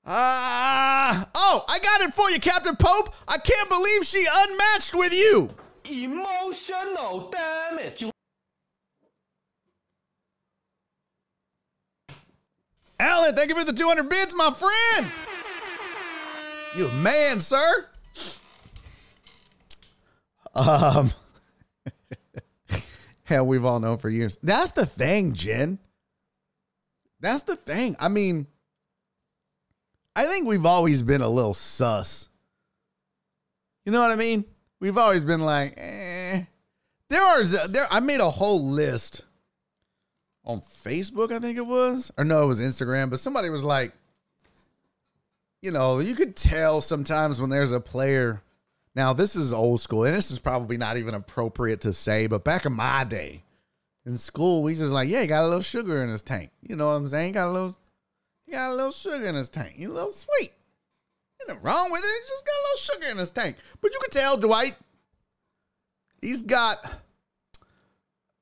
Ah. oh, I got it for you, Captain Pope. I can't believe she unmatched with you. Emotional damage. Alan, thank you for the 200 bits, my friend. You a man, sir. Um, hell, we've all known for years. That's the thing, Jen. That's the thing. I mean, I think we've always been a little sus. You know what I mean? We've always been like, eh. There are there. I made a whole list on Facebook. I think it was, or no, it was Instagram. But somebody was like, you know, you could tell sometimes when there's a player. Now this is old school, and this is probably not even appropriate to say. But back in my day, in school, we just like, yeah, he got a little sugar in his tank. You know what I'm saying? Got a little, he got a little sugar in his tank. He's a little sweet. Ain't nothing wrong with it. He just got a little sugar in his tank. But you can tell Dwight, he's got,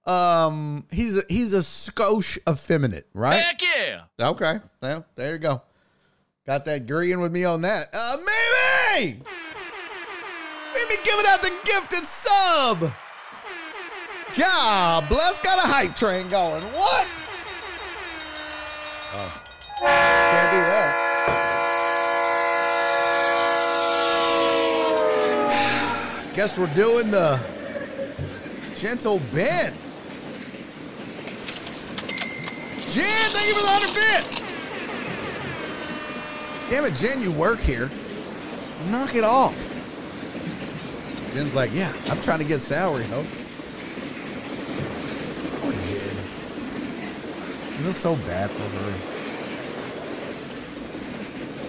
um, he's a, he's a skosh effeminate, right? Heck yeah. Okay. Well, there you go. Got that agreeing with me on that. Uh, maybe give giving out the gifted sub. God bless. Got a hype train going. What? Oh. Can't do that. Guess we're doing the gentle bend. Jen, thank you for the 100 bits. Damn it, Jen, you work here. Knock it off. Jen's like, yeah, I'm trying to get salary, ho. Poor Jen. I feel so bad for her.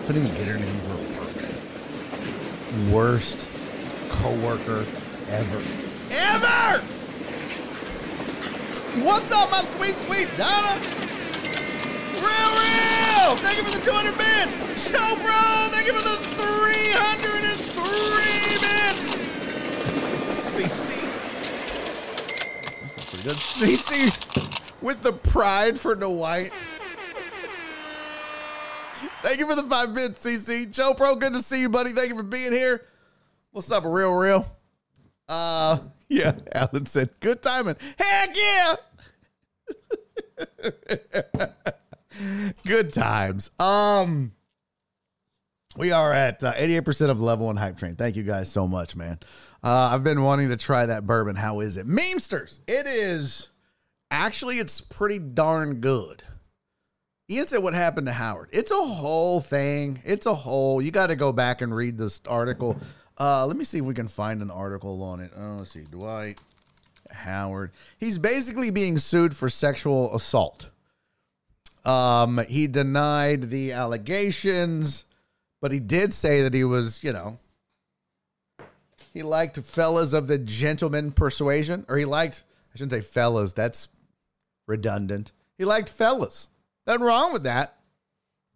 Couldn't even get her anything for her birthday. Worst coworker ever. Ever! What's up, my sweet, sweet Donna? Real! Thank you for the 200 bits! Show bro! Thank you for the 303 bits! CC. That's pretty good. CC with the pride for Dwight. Thank you for the five bits, CC. Joe Pro, good to see you, buddy. Thank you for being here. What's up, real, real? Uh, yeah, Alan said, good timing. Heck yeah! good times. Um, we are at uh, 88% of level one hype train. Thank you guys so much, man. Uh, I've been wanting to try that bourbon. How is it? Memesters. It is actually, it's pretty darn good. Ian said what happened to Howard. It's a whole thing. It's a whole. You got to go back and read this article. Uh, let me see if we can find an article on it. Oh, let's see. Dwight Howard. He's basically being sued for sexual assault. Um, he denied the allegations, but he did say that he was, you know, he liked fellas of the gentleman persuasion, or he liked, I shouldn't say fellas, that's redundant. He liked fellas. Nothing wrong with that,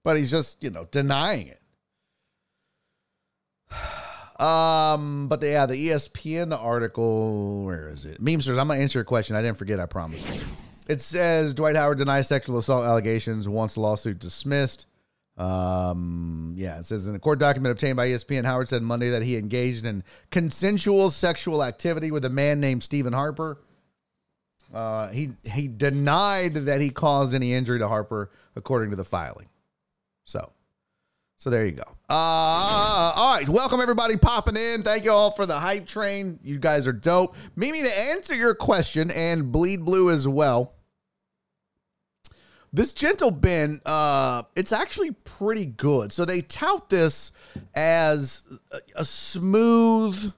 but he's just, you know, denying it. Um, but the, yeah, the ESPN article, where is it? Memesters, I'm gonna answer your question. I didn't forget, I promise. It says Dwight Howard denies sexual assault allegations, wants lawsuit dismissed. Um, yeah, it says in a court document obtained by ESPN, Howard said Monday that he engaged in consensual sexual activity with a man named Stephen Harper. Uh, he he denied that he caused any injury to Harper, according to the filing. So, so there you go. Uh, all right, welcome everybody popping in. Thank you all for the hype train. You guys are dope. Mimi, to answer your question and bleed blue as well. This gentle bin uh, it's actually pretty good. So they tout this as a, a smooth,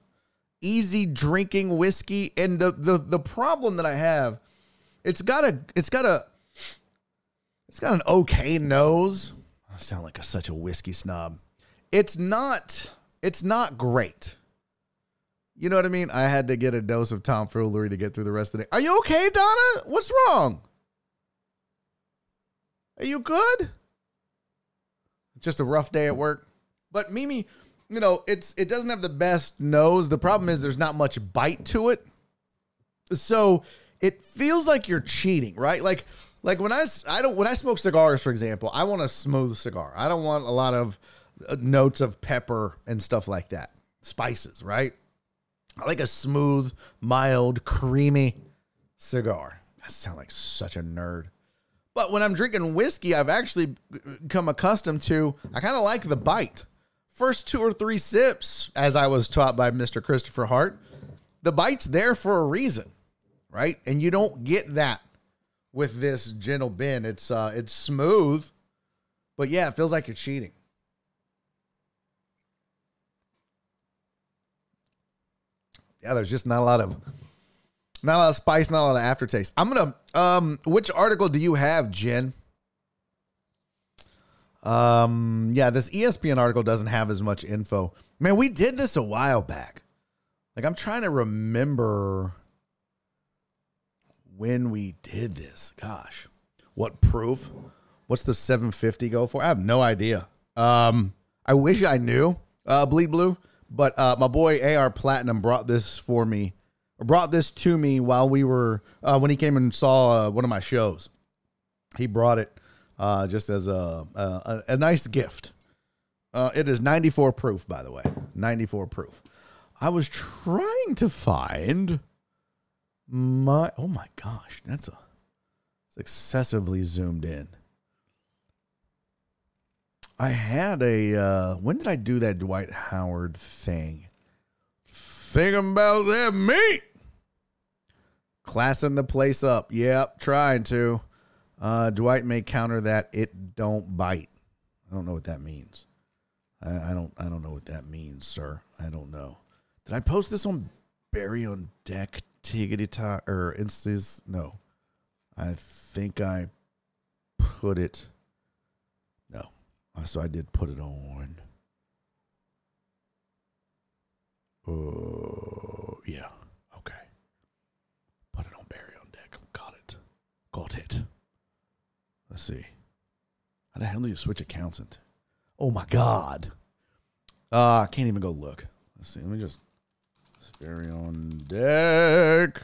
easy drinking whiskey, and the the the problem that I have, it's got a it's got a it's got an okay nose. I sound like a, such a whiskey snob. It's not it's not great. You know what I mean? I had to get a dose of tomfoolery to get through the rest of the day. Are you okay, Donna? What's wrong? Are you good? Just a rough day at work. But Mimi, you know, it's it doesn't have the best nose. The problem is there's not much bite to it. So it feels like you're cheating, right? Like like when I I don't when I smoke cigars, for example, I want a smooth cigar. I don't want a lot of uh, notes of pepper and stuff like that. Spices, right? I like a smooth, mild, creamy cigar. I sound like such a nerd. But when I'm drinking whiskey, I've actually come accustomed to, I kind of like the bite. First two or three sips, as I was taught by Mr. Christopher Hart, the bite's there for a reason, right? And you don't get that with this gentle bin. It's uh it's smooth, but yeah, it feels like you're cheating. Yeah, there's just not a lot of not a lot of spice, not a lot of aftertaste. I'm gonna um which article do you have, Jen? Um yeah, this ESPN article doesn't have as much info. Man, we did this a while back. Like I'm trying to remember when we did this. Gosh. What proof? What's the 750 go for? I have no idea. Um I wish I knew. Uh Bleed Blue, but uh my boy AR Platinum brought this for me brought this to me while we were uh, when he came and saw uh, one of my shows. He brought it uh, just as a, a a nice gift. Uh, it is 94 proof, by the way. 94 proof. I was trying to find my. Oh my gosh, that's a. It's excessively zoomed in. I had a. Uh, when did I do that Dwight Howard thing? Thinking about that meat. Classing the place up. Yep, trying to. Uh, Dwight may counter that it don't bite. I don't know what that means. I, I don't. I don't know what that means, sir. I don't know. Did I post this on Barry on Deck Tiggity ta- or Instas? No, I think I put it. No, so I did put it on. Oh yeah, okay. Put it on Barry on Deck. Got it. Got it. Let's see. How the hell do you switch accounts? Oh my god. Uh, I can't even go look. Let's see. Let me just. Barry on deck.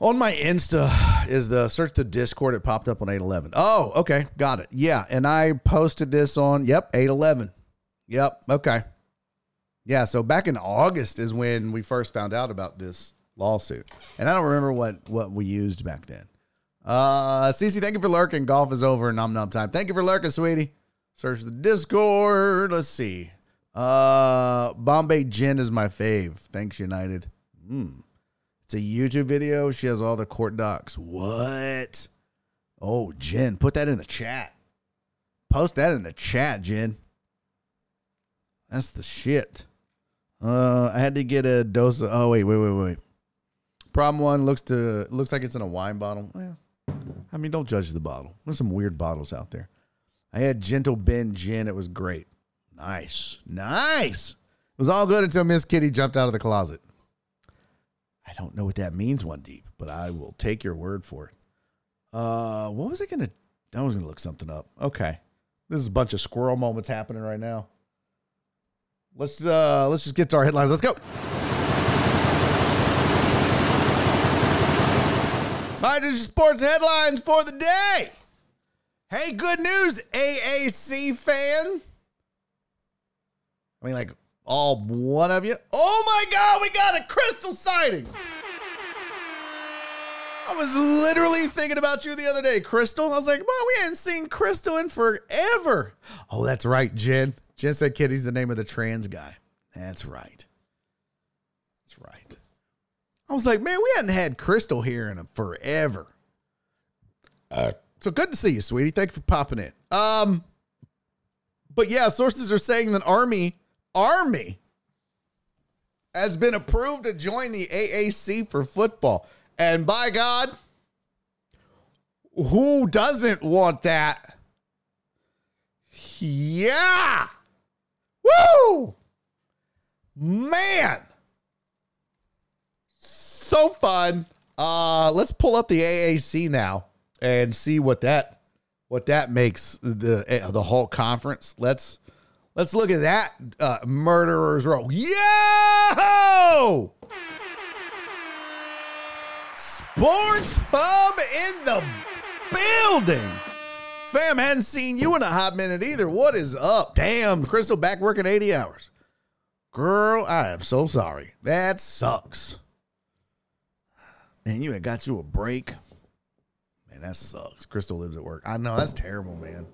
On my Insta is the search the Discord. It popped up on 811. Oh, okay. Got it. Yeah. And I posted this on, yep, 811. Yep. Okay. Yeah. So back in August is when we first found out about this lawsuit. And I don't remember what, what we used back then. Uh, Cece, thank you for lurking. Golf is over. Num num time. Thank you for lurking, sweetie. Search the Discord. Let's see. Uh, Bombay Gin is my fave. Thanks, United. Hmm. It's a YouTube video. She has all the court docs. What? Oh, Jen, put that in the chat. Post that in the chat, Jen. That's the shit. Uh, I had to get a dose of. Oh wait, wait, wait, wait. Problem one looks to looks like it's in a wine bottle. Well, I mean, don't judge the bottle. There's some weird bottles out there. I had Gentle Ben gin. It was great. Nice, nice. It was all good until Miss Kitty jumped out of the closet. I don't know what that means, one deep, but I will take your word for it. Uh, what was I gonna? I was gonna look something up. Okay, this is a bunch of squirrel moments happening right now. Let's uh, let's just get to our headlines. Let's go. This is sports headlines for the day. Hey, good news, AAC fan. I mean, like all one of you. Oh my God, we got a crystal sighting. I was literally thinking about you the other day, Crystal. I was like, well, we hadn't seen Crystal in forever. Oh, that's right, Jen. Jen said Kitty's the name of the trans guy. That's right. That's right. I was like, man, we hadn't had Crystal here in forever. Uh, so good to see you, sweetie. Thank you for popping in. Um, but yeah, sources are saying that Army, Army, has been approved to join the AAC for football. And by God, who doesn't want that? Yeah. Woo! Man. So fun. Uh let's pull up the AAC now and see what that what that makes the the whole conference. Let's let's look at that uh murderers row. Yo! Sports Hub in the building. Fam, hadn't seen you in a hot minute either. What is up? Damn, Crystal back working 80 hours. Girl, I am so sorry. That sucks. And you ain't got you a break. Man, that sucks. Crystal lives at work. I know that's terrible, man.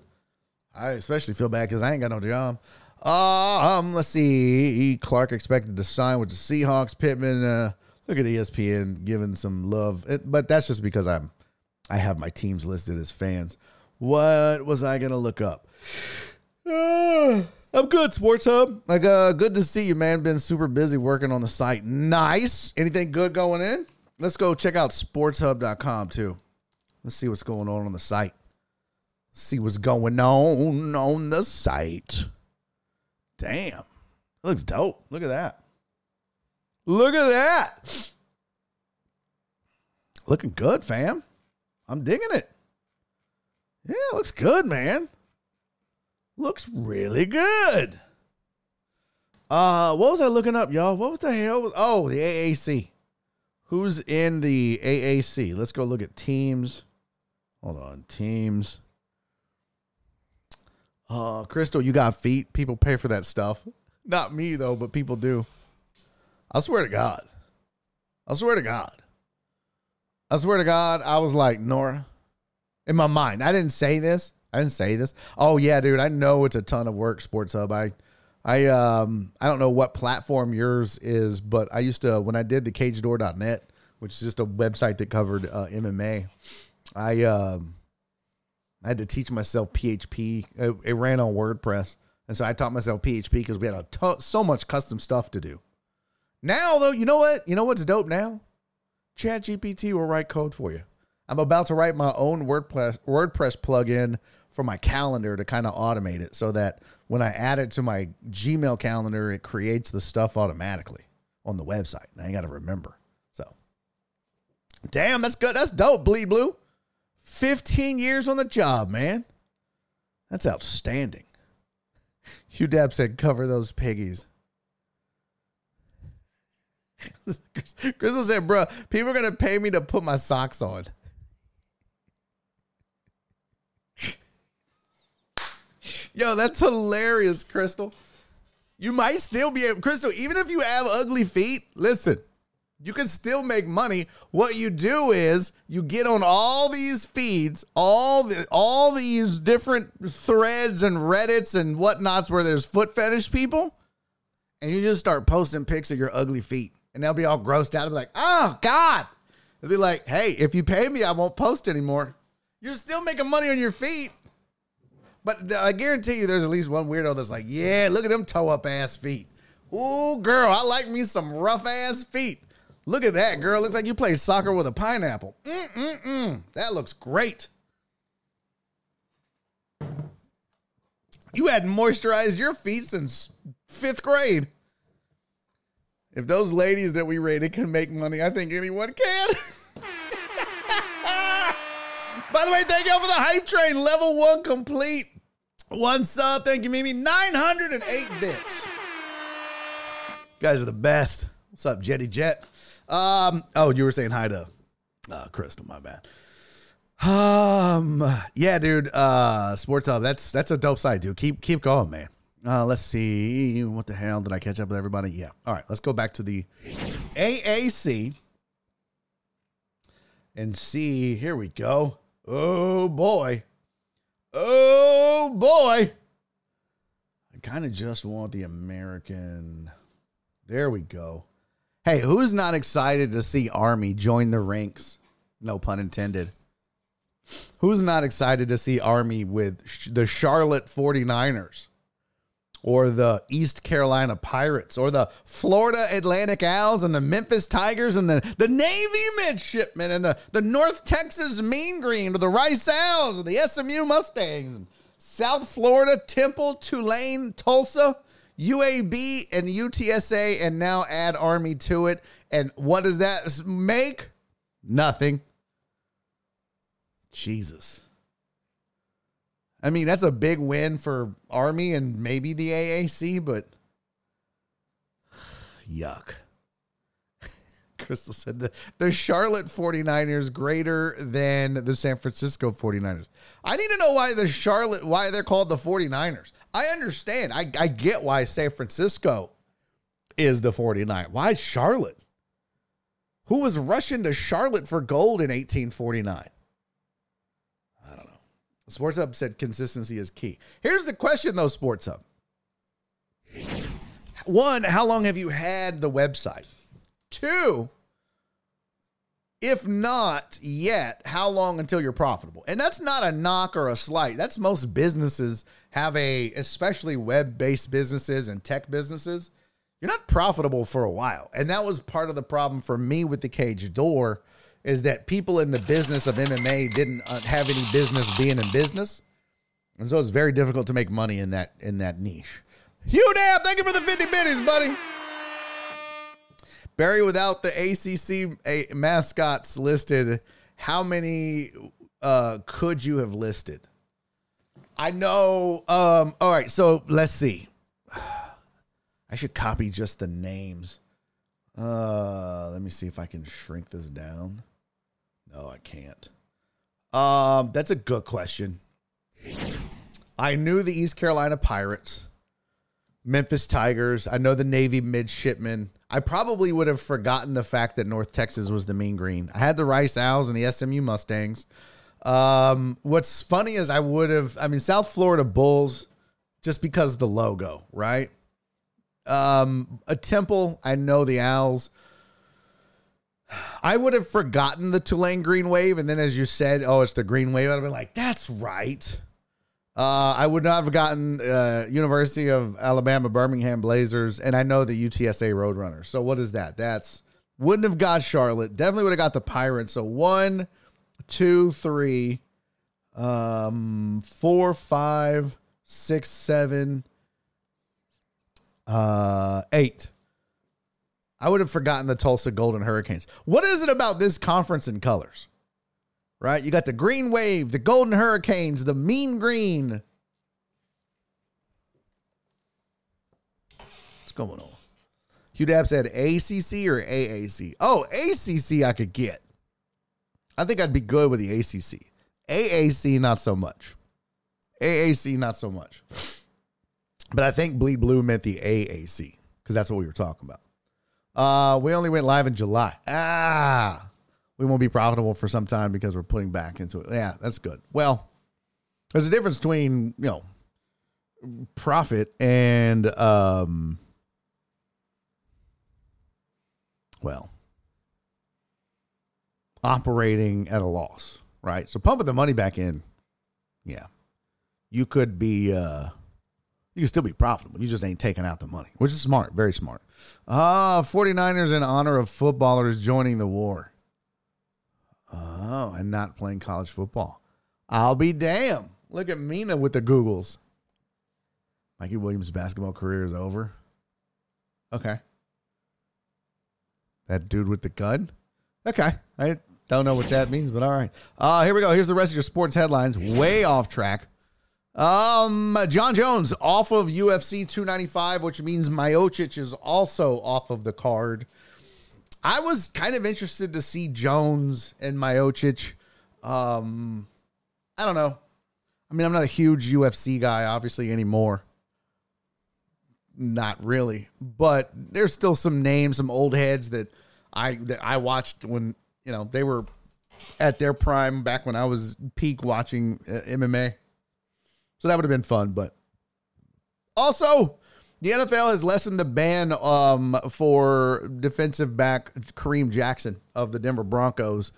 I especially feel bad because I ain't got no job. Um, let's see. Clark expected to sign with the Seahawks. Pittman, uh, look at ESPN giving some love, it, but that's just because I'm, I have my teams listed as fans. What was I gonna look up? Uh, I'm good, Sports Hub. Like, uh, good to see you, man. Been super busy working on the site. Nice. Anything good going in? Let's go check out sportshub.com too. Let's see what's going on on the site. See what's going on on the site. Damn. It looks dope. Look at that. Look at that. Looking good, fam. I'm digging it. Yeah, it looks good, man. Looks really good. Uh, what was I looking up, y'all? What was the hell? Was, oh, the AAC. Who's in the AAC? Let's go look at teams. Hold on, teams. Uh, Crystal, you got feet. People pay for that stuff. Not me though, but people do. I swear to God. I swear to God. I swear to God, I was like, Nora, in my mind, I didn't say this. I didn't say this. Oh yeah, dude, I know it's a ton of work, Sports Hub. I I um I don't know what platform yours is, but I used to when I did the cagedoor.net, which is just a website that covered uh, MMA. I um I had to teach myself PHP. It, it ran on WordPress, and so I taught myself PHP because we had so much custom stuff to do. Now though, you know what? You know what's dope now? ChatGPT will write code for you. I'm about to write my own WordPress WordPress plugin for my calendar to kind of automate it so that when I add it to my Gmail calendar, it creates the stuff automatically on the website. I got to remember. So, damn, that's good. That's dope, Bleed Blue. 15 years on the job, man. That's outstanding. Hugh Dab said, cover those piggies. Crystal said, bro, people are going to pay me to put my socks on. Yo, that's hilarious, Crystal. You might still be able, Crystal, even if you have ugly feet, listen, you can still make money. What you do is you get on all these feeds, all the all these different threads and Reddits and whatnots where there's foot fetish people, and you just start posting pics of your ugly feet. And they'll be all grossed out and be like, oh God. They'll be like, hey, if you pay me, I won't post anymore. You're still making money on your feet. But I guarantee you there's at least one weirdo that's like, yeah, look at them toe up ass feet. Ooh, girl, I like me some rough ass feet. Look at that, girl. Looks like you play soccer with a pineapple. Mm-mm-mm. That looks great. You hadn't moisturized your feet since fifth grade. If those ladies that we rated can make money, I think anyone can. By the way, thank y'all for the hype train. Level one complete. One sub. Thank you, Mimi. 908 bits. You guys are the best. What's up, Jetty Jet? Um, oh, you were saying hi to uh, Crystal, my bad. Um, yeah, dude. Uh, Sports Hub. That's that's a dope site, dude. Keep keep going, man. Uh, let's see. What the hell did I catch up with everybody? Yeah. All right. Let's go back to the AAC and see. Here we go. Oh boy. Oh boy. I kind of just want the American. There we go. Hey, who's not excited to see Army join the ranks? No pun intended. Who's not excited to see Army with the Charlotte 49ers or the East Carolina Pirates or the Florida Atlantic Owls and the Memphis Tigers and the, the Navy Midshipmen and the, the North Texas Mean Green or the Rice Owls or the SMU Mustangs and South Florida Temple, Tulane, Tulsa, UAB, and UTSA, and now add Army to it. And what does that make? Nothing. Jesus. I mean, that's a big win for Army and maybe the AAC, but yuck. Crystal said the, the Charlotte 49ers greater than the San Francisco 49ers. I need to know why the Charlotte, why they're called the 49ers. I understand. I, I get why San Francisco is the 49. Why Charlotte? Who was rushing to Charlotte for gold in 1849? I don't know. Sports Hub said consistency is key. Here's the question, though, Sports Hub. One, how long have you had the website? Two, if not yet, how long until you're profitable? And that's not a knock or a slight. That's most businesses have a, especially web based businesses and tech businesses, you're not profitable for a while. And that was part of the problem for me with the cage door is that people in the business of MMA didn't uh, have any business being in business. And so it's very difficult to make money in that in that niche. Hugh Dab, thank you for the 50 bitties, buddy. Barry, without the ACC mascots listed, how many uh, could you have listed? I know. Um, all right, so let's see. I should copy just the names. Uh, let me see if I can shrink this down. No, I can't. Um, that's a good question. I knew the East Carolina Pirates, Memphis Tigers. I know the Navy midshipmen. I probably would have forgotten the fact that North Texas was the mean green. I had the Rice Owls and the SMU Mustangs. Um, what's funny is I would have, I mean, South Florida Bulls, just because the logo, right? Um, a Temple. I know the Owls. I would have forgotten the Tulane Green Wave, and then as you said, oh, it's the Green Wave. I'd have been like, that's right. Uh, I would not have gotten uh, University of Alabama Birmingham Blazers, and I know the UTSA Roadrunners. So what is that? That's wouldn't have got Charlotte. Definitely would have got the Pirates. So one, two, three, um, four, five, six, seven, uh, eight. I would have forgotten the Tulsa Golden Hurricanes. What is it about this conference in colors? Right? You got the Green Wave, the Golden Hurricanes, the Mean Green. What's going on? Hugh Dab said ACC or AAC. Oh, ACC I could get. I think I'd be good with the ACC. AAC not so much. AAC not so much. But I think Bleed Blue meant the AAC because that's what we were talking about. Uh, we only went live in July. Ah, we won't be profitable for some time because we're putting back into it. Yeah, that's good. Well, there's a difference between you know profit and um, well, operating at a loss, right? So pumping the money back in, yeah, you could be uh you could still be profitable. You just ain't taking out the money, which is smart, very smart. Ah, 49ers in honor of footballers joining the war. Oh, and not playing college football. I'll be damned. Look at Mina with the Googles. Mikey Williams' basketball career is over. Okay. That dude with the gun? Okay. I don't know what that means, but all right. Uh, here we go. Here's the rest of your sports headlines. Way off track. Um, Jon Jones off of UFC 295, which means Miocic is also off of the card. I was kind of interested to see Jones and Miocic. Um, I don't know. I mean, I'm not a huge UFC guy, obviously, anymore. Not really, but there's still some names, some old heads that I that I watched when you know they were at their prime back when I was peak watching uh, MMA. So that would have been fun. But also, the NFL has lessened the ban um, for defensive back Kareem Jackson of the Denver Broncos.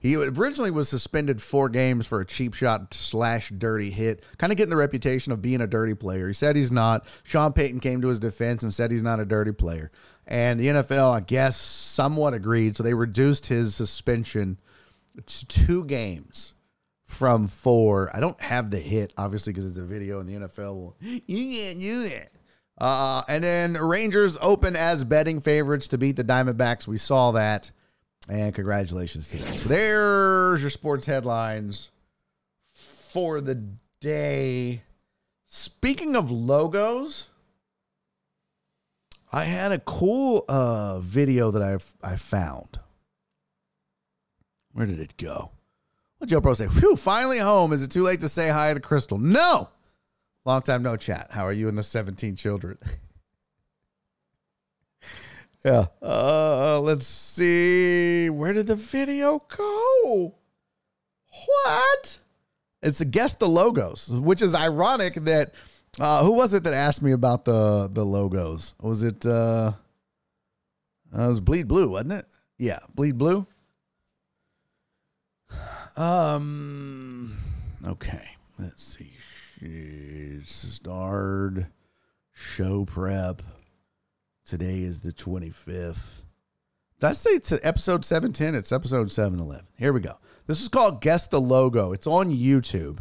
He originally was suspended four games for a cheap shot slash dirty hit, kind of getting the reputation of being a dirty player. He said he's not. Sean Payton came to his defense and said he's not a dirty player. And the NFL, I guess, somewhat agreed. So they reduced his suspension to two games from four. I don't have the hit, obviously, because it's a video and the NFL will, you can't do it. Uh, and then Rangers open as betting favorites to beat the Diamondbacks. We saw that. And congratulations to them. So there's your sports headlines for the day. Speaking of logos, I had a cool uh, video that I I found. Where did it go? Well, Joe Pro say, "Whew, finally home. Is it too late to say hi to Crystal?" No. Long time no chat. How are you and the 17 children? yeah. Uh, let's see. Where did the video go? What? It's a guess the logos, which is ironic that uh, who was it that asked me about the the logos? Was it uh, uh it was Bleed Blue, wasn't it? Yeah, Bleed Blue. Um okay, let's see. Starred show prep. Today is the 25th. Did I say it's episode 710? It's episode 711. Here we go. This is called Guess the Logo. It's on YouTube.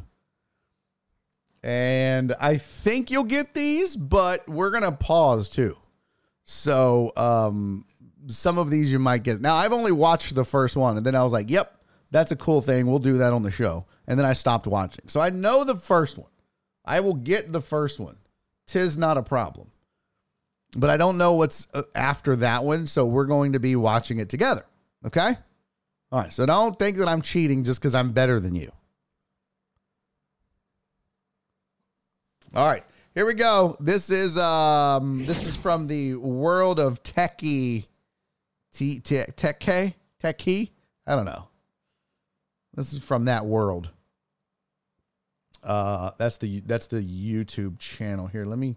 And I think you'll get these, but we're going to pause too. So, um, some of these you might get. Now, I've only watched the first one, and then I was like, yep, that's a cool thing. We'll do that on the show. And then I stopped watching. So I know the first one. I will get the first one. Tis not a problem. But I don't know what's uh, after that one. So we're going to be watching it together. Okay? All right. So don't think that I'm cheating just because I'm better than you. All right. Here we go. This is um this is from the world of techie T, t tech K techie. I don't know. This is from that world. Uh, that's the that's the YouTube channel here. Let me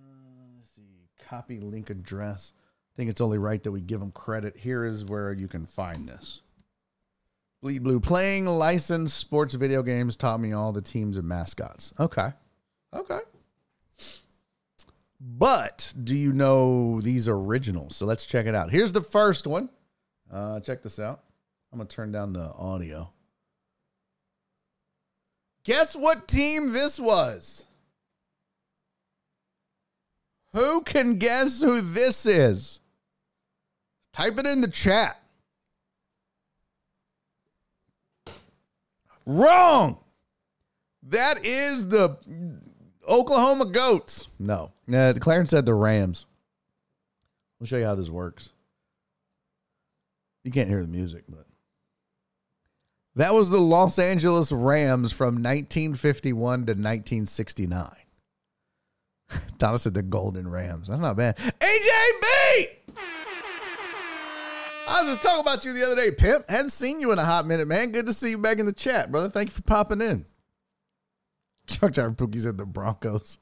uh, see Copy link address. I think it's only right that we give them credit. Here is where you can find this. Bleed Blue playing licensed sports video games taught me all the teams and mascots. Okay. Okay. But do you know these originals? So let's check it out. Here's the first one. Uh, check this out. I'm going to turn down the audio. Guess what team this was? Who can guess who this is? Type it in the chat. Wrong. That is the Oklahoma Goats. No. Uh, Clarence said the Rams. I'll show you how this works. You can't hear the music, but that was the Los Angeles Rams from 1951 to 1969. Donna said the Golden Rams. That's not bad. AJB! I was just talking about you the other day, Pimp. Hadn't seen you in a hot minute, man. Good to see you back in the chat, brother. Thank you for popping in. Chuck Jar Pookie said the Broncos.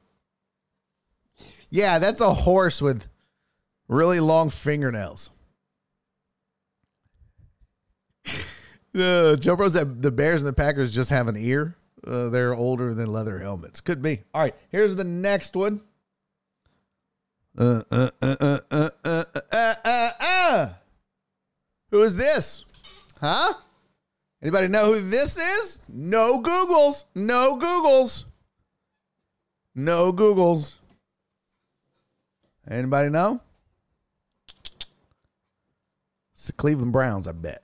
Yeah, that's a horse with really long fingernails. Uh, Joe Bro said the Bears and the Packers just have an ear. Uh, they're older than leather helmets. Could be. All right, here's the next one. Uh, uh, uh, uh, uh, uh, uh, uh, uh. Who is this? Huh? Anybody know who this is? No Googles. No Googles. No Googles. Anybody know? It's the Cleveland Browns, I bet.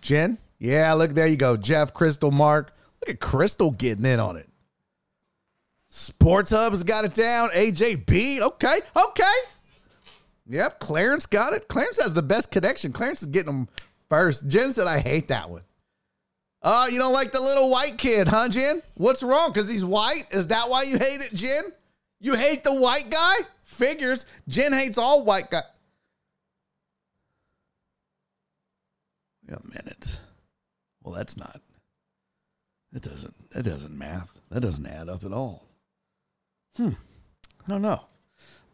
Jen? Yeah, look, there you go. Jeff, Crystal, Mark. Look at Crystal getting in on it. Sports Hub's got it down. AJB. Okay, okay. Yep, Clarence got it. Clarence has the best connection. Clarence is getting them first. Jen said, I hate that one. Oh, you don't like the little white kid, huh, Jen? What's wrong? Because he's white? Is that why you hate it, Jen? You hate the white guy? Figures. Jen hates all white guys. Wait a minute. Well, that's not. That doesn't. That doesn't math. That doesn't add up at all. Hmm. I don't know.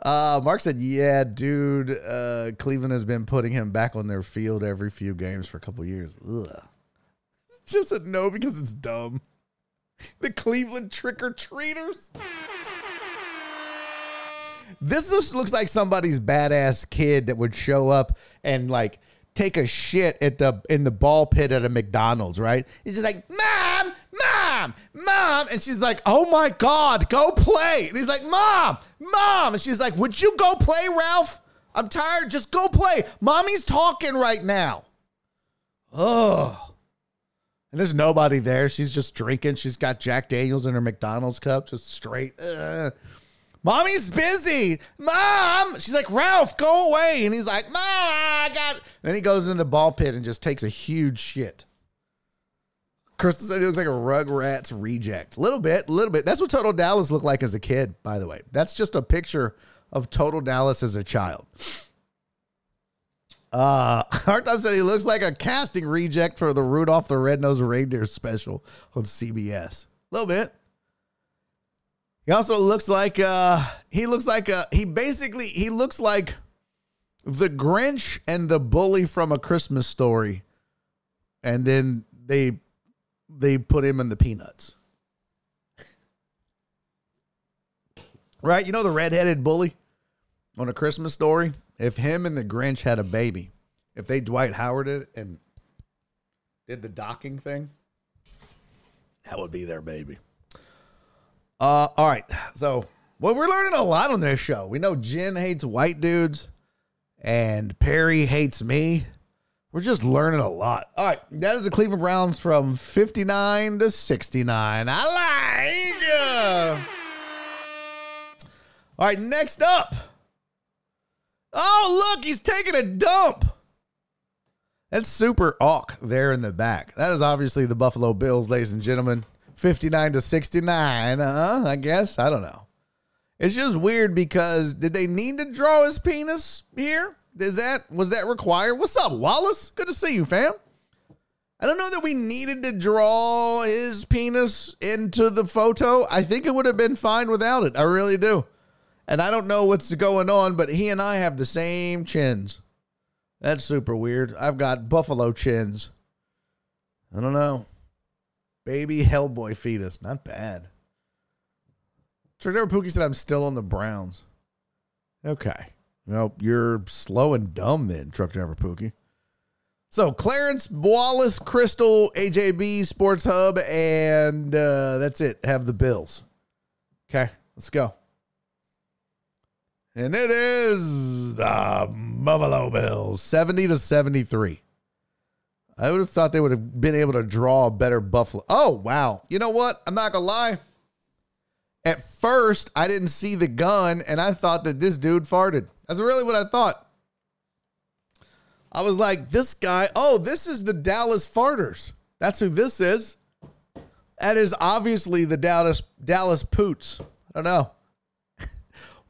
Uh, Mark said, "Yeah, dude. Uh, Cleveland has been putting him back on their field every few games for a couple years. Ugh. Just a no because it's dumb. The Cleveland trick or treaters. This just looks like somebody's badass kid that would show up and like take a shit at the in the ball pit at a McDonald's, right? He's just like, "Mom, mom, mom," and she's like, "Oh my god, go play!" And he's like, "Mom, mom," and she's like, "Would you go play, Ralph? I'm tired. Just go play. Mommy's talking right now." Oh. And there's nobody there. She's just drinking. She's got Jack Daniels in her McDonald's cup, just straight. Ugh. Mommy's busy. Mom. She's like, Ralph, go away. And he's like, Mom, I got. Then he goes in the ball pit and just takes a huge shit. Crystal said he looks like a Rugrats reject. A little bit, a little bit. That's what Total Dallas looked like as a kid, by the way. That's just a picture of Total Dallas as a child. Uh, Hardtop said he looks like a casting reject for the Rudolph the Red-Nosed Reindeer special on CBS. A little bit. He also looks like uh he looks like uh he basically he looks like the Grinch and the bully from a Christmas story. And then they they put him in the peanuts. right? You know the redheaded bully on a Christmas story? If him and the Grinch had a baby, if they Dwight Howard it and did the docking thing, that would be their baby. Uh, all right. So, well, we're learning a lot on this show. We know Jen hates white dudes, and Perry hates me. We're just learning a lot. All right, that is the Cleveland Browns from 59 to 69. I like. Uh... All right, next up. Oh, look, he's taking a dump. That's Super Awk there in the back. That is obviously the Buffalo Bills, ladies and gentlemen. 59 to 69, huh? I guess. I don't know. It's just weird because did they need to draw his penis here? Is that was that required? What's up, Wallace? Good to see you, fam. I don't know that we needed to draw his penis into the photo. I think it would have been fine without it. I really do. And I don't know what's going on, but he and I have the same chins. That's super weird. I've got buffalo chins. I don't know. Baby Hellboy fetus. Not bad. Trevor Pookie said I'm still on the Browns. Okay. Well, you're slow and dumb then, Truck Driver Pookie. So Clarence, Wallace, Crystal, AJB, Sports Hub, and uh, that's it. Have the Bills. Okay, let's go. And it is the Buffalo Bills, 70 to 73. I would have thought they would have been able to draw a better Buffalo. Oh, wow. You know what? I'm not to lie. At first, I didn't see the gun and I thought that this dude farted. That's really what I thought. I was like, this guy, oh, this is the Dallas Farters. That's who this is. That is obviously the Dallas Dallas Poots. I don't know.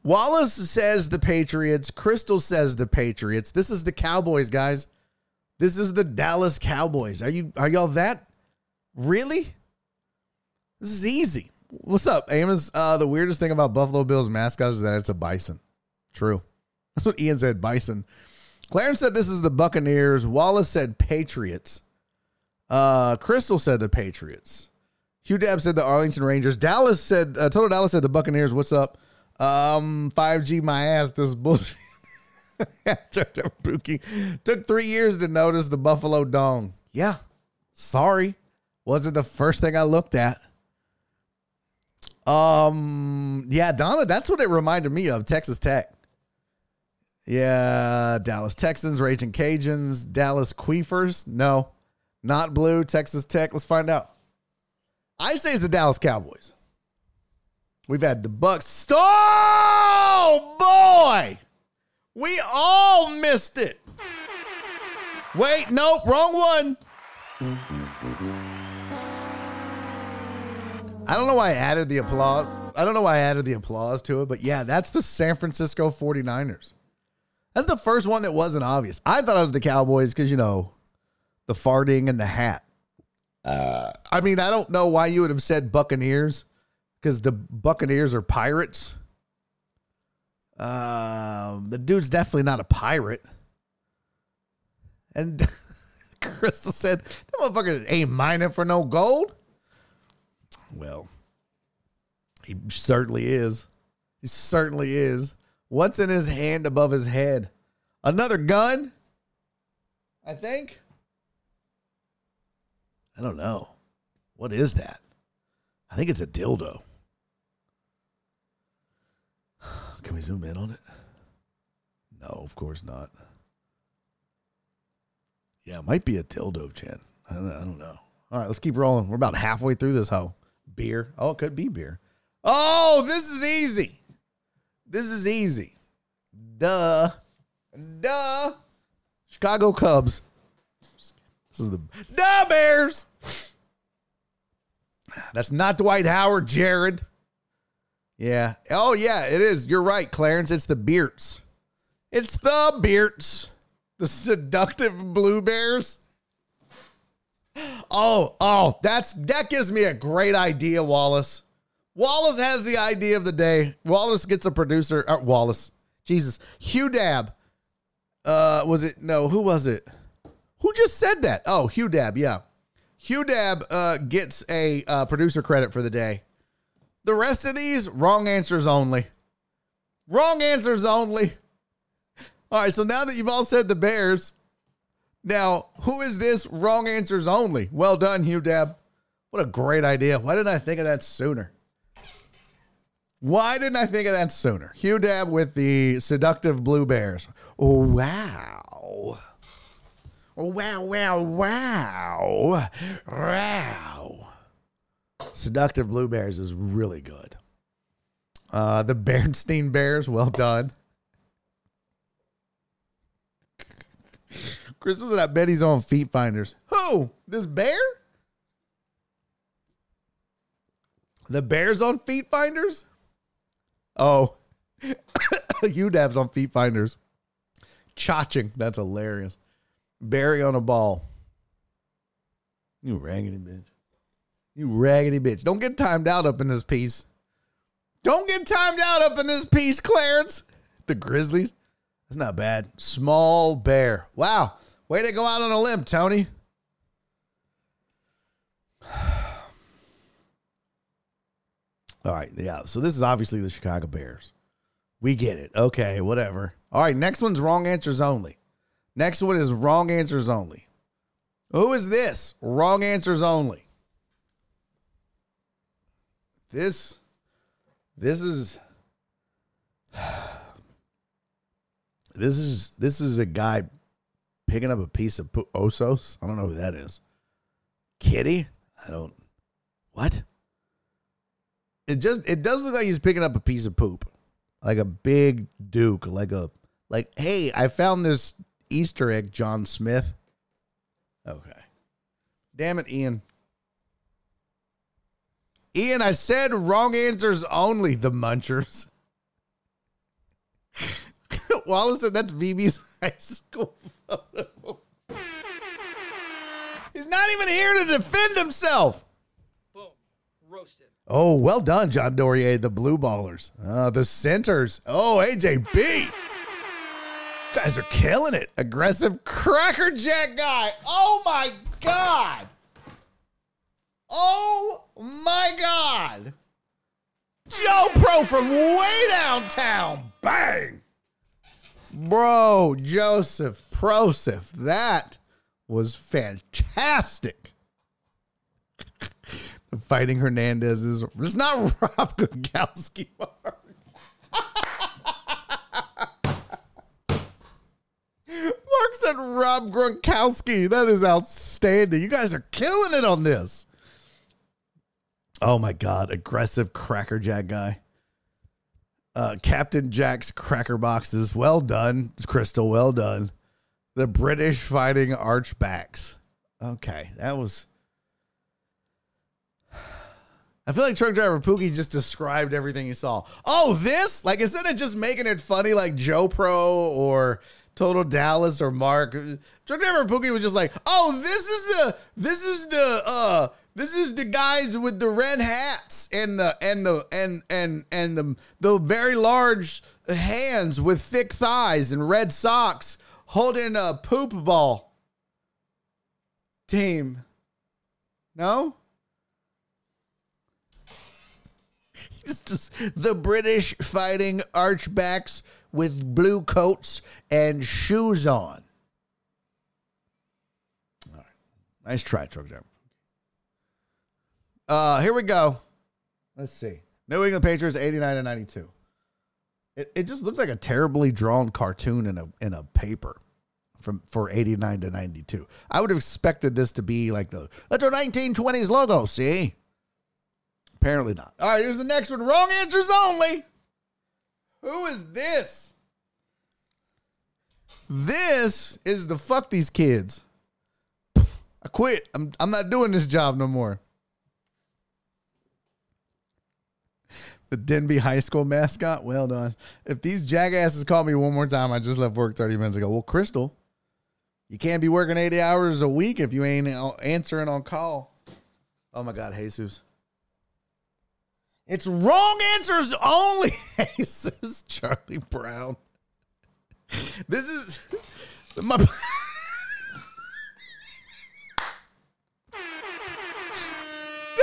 Wallace says the Patriots. Crystal says the Patriots. This is the Cowboys, guys. This is the Dallas Cowboys. Are you are y'all that? Really? This is easy. What's up, Amos? Uh, the weirdest thing about Buffalo Bills mascot is that it's a bison. True. That's what Ian said, bison. Clarence said this is the Buccaneers. Wallace said Patriots. Uh, Crystal said the Patriots. Hugh Dab said the Arlington Rangers. Dallas said, uh, Total Dallas said the Buccaneers. What's up? Um, 5G my ass. This is bullshit. Took three years to notice the Buffalo Dong. Yeah. Sorry. Wasn't the first thing I looked at. Um, yeah, Donna, that's what it reminded me of. Texas Tech. Yeah, Dallas Texans, Raging Cajuns, Dallas Queefers. No, not blue. Texas Tech. Let's find out. I say it's the Dallas Cowboys. We've had the Bucks. Oh boy, we all missed it. Wait, nope, wrong one. I don't know why I added the applause. I don't know why I added the applause to it, but yeah, that's the San Francisco 49ers. That's the first one that wasn't obvious. I thought it was the Cowboys because, you know, the farting and the hat. Uh, I mean, I don't know why you would have said Buccaneers because the Buccaneers are pirates. Um, the dude's definitely not a pirate. And Crystal said, that motherfucker ain't mining for no gold. Well, he certainly is. He certainly is. What's in his hand above his head? Another gun? I think. I don't know. What is that? I think it's a dildo. Can we zoom in on it? No, of course not. Yeah, it might be a dildo, don't, I don't know. All right, let's keep rolling. We're about halfway through this hoe. Beer. Oh, it could be beer. Oh, this is easy. This is easy. Duh. Duh. Chicago Cubs. This is the Duh Bears. That's not Dwight Howard, Jared. Yeah. Oh, yeah, it is. You're right, Clarence. It's the Beards. It's the Beards. The seductive Blue Bears. Oh, oh, that's that gives me a great idea, Wallace. Wallace has the idea of the day. Wallace gets a producer. Uh, Wallace, Jesus, Hugh Dab. Uh, was it no? Who was it? Who just said that? Oh, Hugh Dab. Yeah, Hugh Dab uh, gets a uh, producer credit for the day. The rest of these wrong answers only. Wrong answers only. All right, so now that you've all said the Bears, now, who is this? Wrong answers only. Well done, Hugh Dab. What a great idea. Why didn't I think of that sooner? Why didn't I think of that sooner? Hugh Dab with the seductive blue bears. Oh, wow. Wow, wow, wow. Wow. Seductive Blueberries is really good. Uh, the Bernstein Bears, well done. Chris said, I bet he's on feet finders. Who? This bear? The bear's on feet finders? Oh. UDAB's on feet finders. Chaching. That's hilarious. Barry on a ball. You raggedy bitch. You raggedy bitch. Don't get timed out up in this piece. Don't get timed out up in this piece, Clarence. The Grizzlies. That's not bad. Small bear. Wow. Way to go out on a limb, Tony. All right. Yeah. So this is obviously the Chicago Bears. We get it. Okay. Whatever. All right. Next one's wrong answers only. Next one is wrong answers only. Who is this? Wrong answers only. This this is this is this is a guy picking up a piece of osos. I don't know who that is. Kitty? I don't. What? It just it does look like he's picking up a piece of poop, like a big duke, like a like. Hey, I found this Easter egg, John Smith. Okay. Damn it, Ian. Ian, I said wrong answers only, the munchers. Wallace said that's VB's high school photo. He's not even here to defend himself. Boom. Roasted. Oh, well done, John Dorier, the blue ballers. Uh, the centers. Oh, AJB. Guys are killing it. Aggressive crackerjack guy. Oh my God. Oh my God. Joe Pro from way downtown. Bang. Bro, Joseph Prosif. That was fantastic. The Fighting Hernandez is it's not Rob Gronkowski. Mark. Mark said Rob Gronkowski. That is outstanding. You guys are killing it on this. Oh my god, aggressive crackerjack guy. Uh, Captain Jack's cracker boxes. Well done, Crystal. Well done. The British fighting archbacks. Okay, that was. I feel like truck driver Pookie just described everything he saw. Oh, this? Like instead of just making it funny like Joe Pro or Total Dallas or Mark, truck driver Pookie was just like, "Oh, this is the this is the uh this is the guys with the red hats and the and the and and and the the very large hands with thick thighs and red socks holding a poop ball." Team. No? Just the British fighting archbacks with blue coats and shoes on. All right. Nice try, truck driver. Uh, here we go. Let's see. New England Patriots 89 to 92. It, it just looks like a terribly drawn cartoon in a in a paper from for 89 to 92. I would have expected this to be like the that's our 1920s logo, see? Apparently not. All right, here's the next one. Wrong answers only. Who is this? This is the fuck these kids. I quit. I'm I'm not doing this job no more. The Denby High School mascot. Well done. If these jackasses call me one more time, I just left work 30 minutes ago. Well, Crystal, you can't be working 80 hours a week if you ain't uh, answering on call. Oh my God, Jesus. It's wrong answers only. Jesus, Charlie Brown. This is my.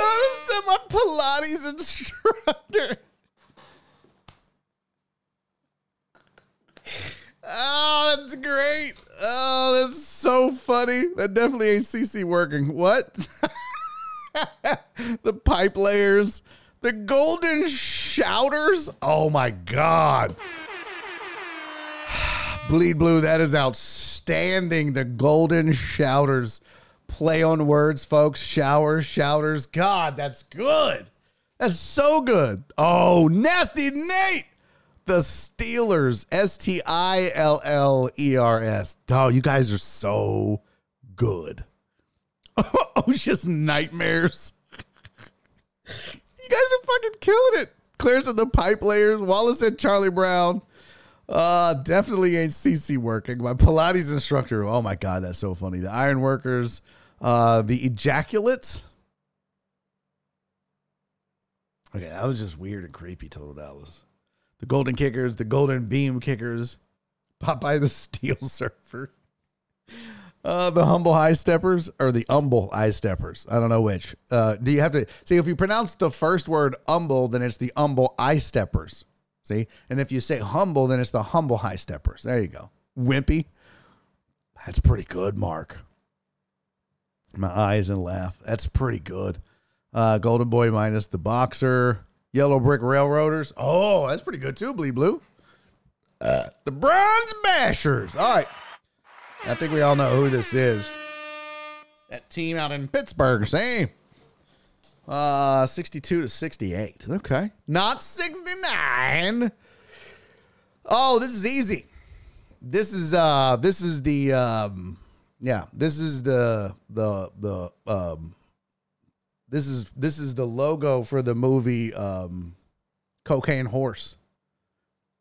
Donna said my Pilates instructor. Oh, that's great. Oh, that's so funny. That definitely ain't CC working. What? the pipe layers. The golden shouters. Oh my god. Bleed blue, that is outstanding. The golden shouters. Play on words, folks. Showers, shouters. God, that's good. That's so good. Oh, nasty Nate. The Steelers. S T I L L E R S. Oh, you guys are so good. Oh, just nightmares. You guys are fucking killing it. Clarence and the pipe layers. Wallace and Charlie Brown. Uh, definitely ain't CC working. My Pilates instructor. Oh my god, that's so funny. The iron workers. Uh, the ejaculates. Okay, that was just weird and creepy, Total Dallas. The Golden Kickers, the Golden Beam Kickers, Popeye the Steel Surfer, uh, the Humble High Steppers, or the Humble High Steppers. I don't know which. Uh, do you have to see if you pronounce the first word humble, then it's the Humble Eye Steppers. See, and if you say humble, then it's the Humble High Steppers. There you go. Wimpy. That's pretty good, Mark. My eyes and laugh. That's pretty good. Uh, Golden Boy minus the boxer. Yellow Brick Railroaders. Oh, that's pretty good too, Bleed Blue. Uh, the Bronze Bashers. All right. I think we all know who this is. That team out in Pittsburgh, same. Uh, 62 to 68. Okay. Not 69. Oh, this is easy. This is uh this is the um yeah, this is the the the um this is this is the logo for the movie um Cocaine Horse.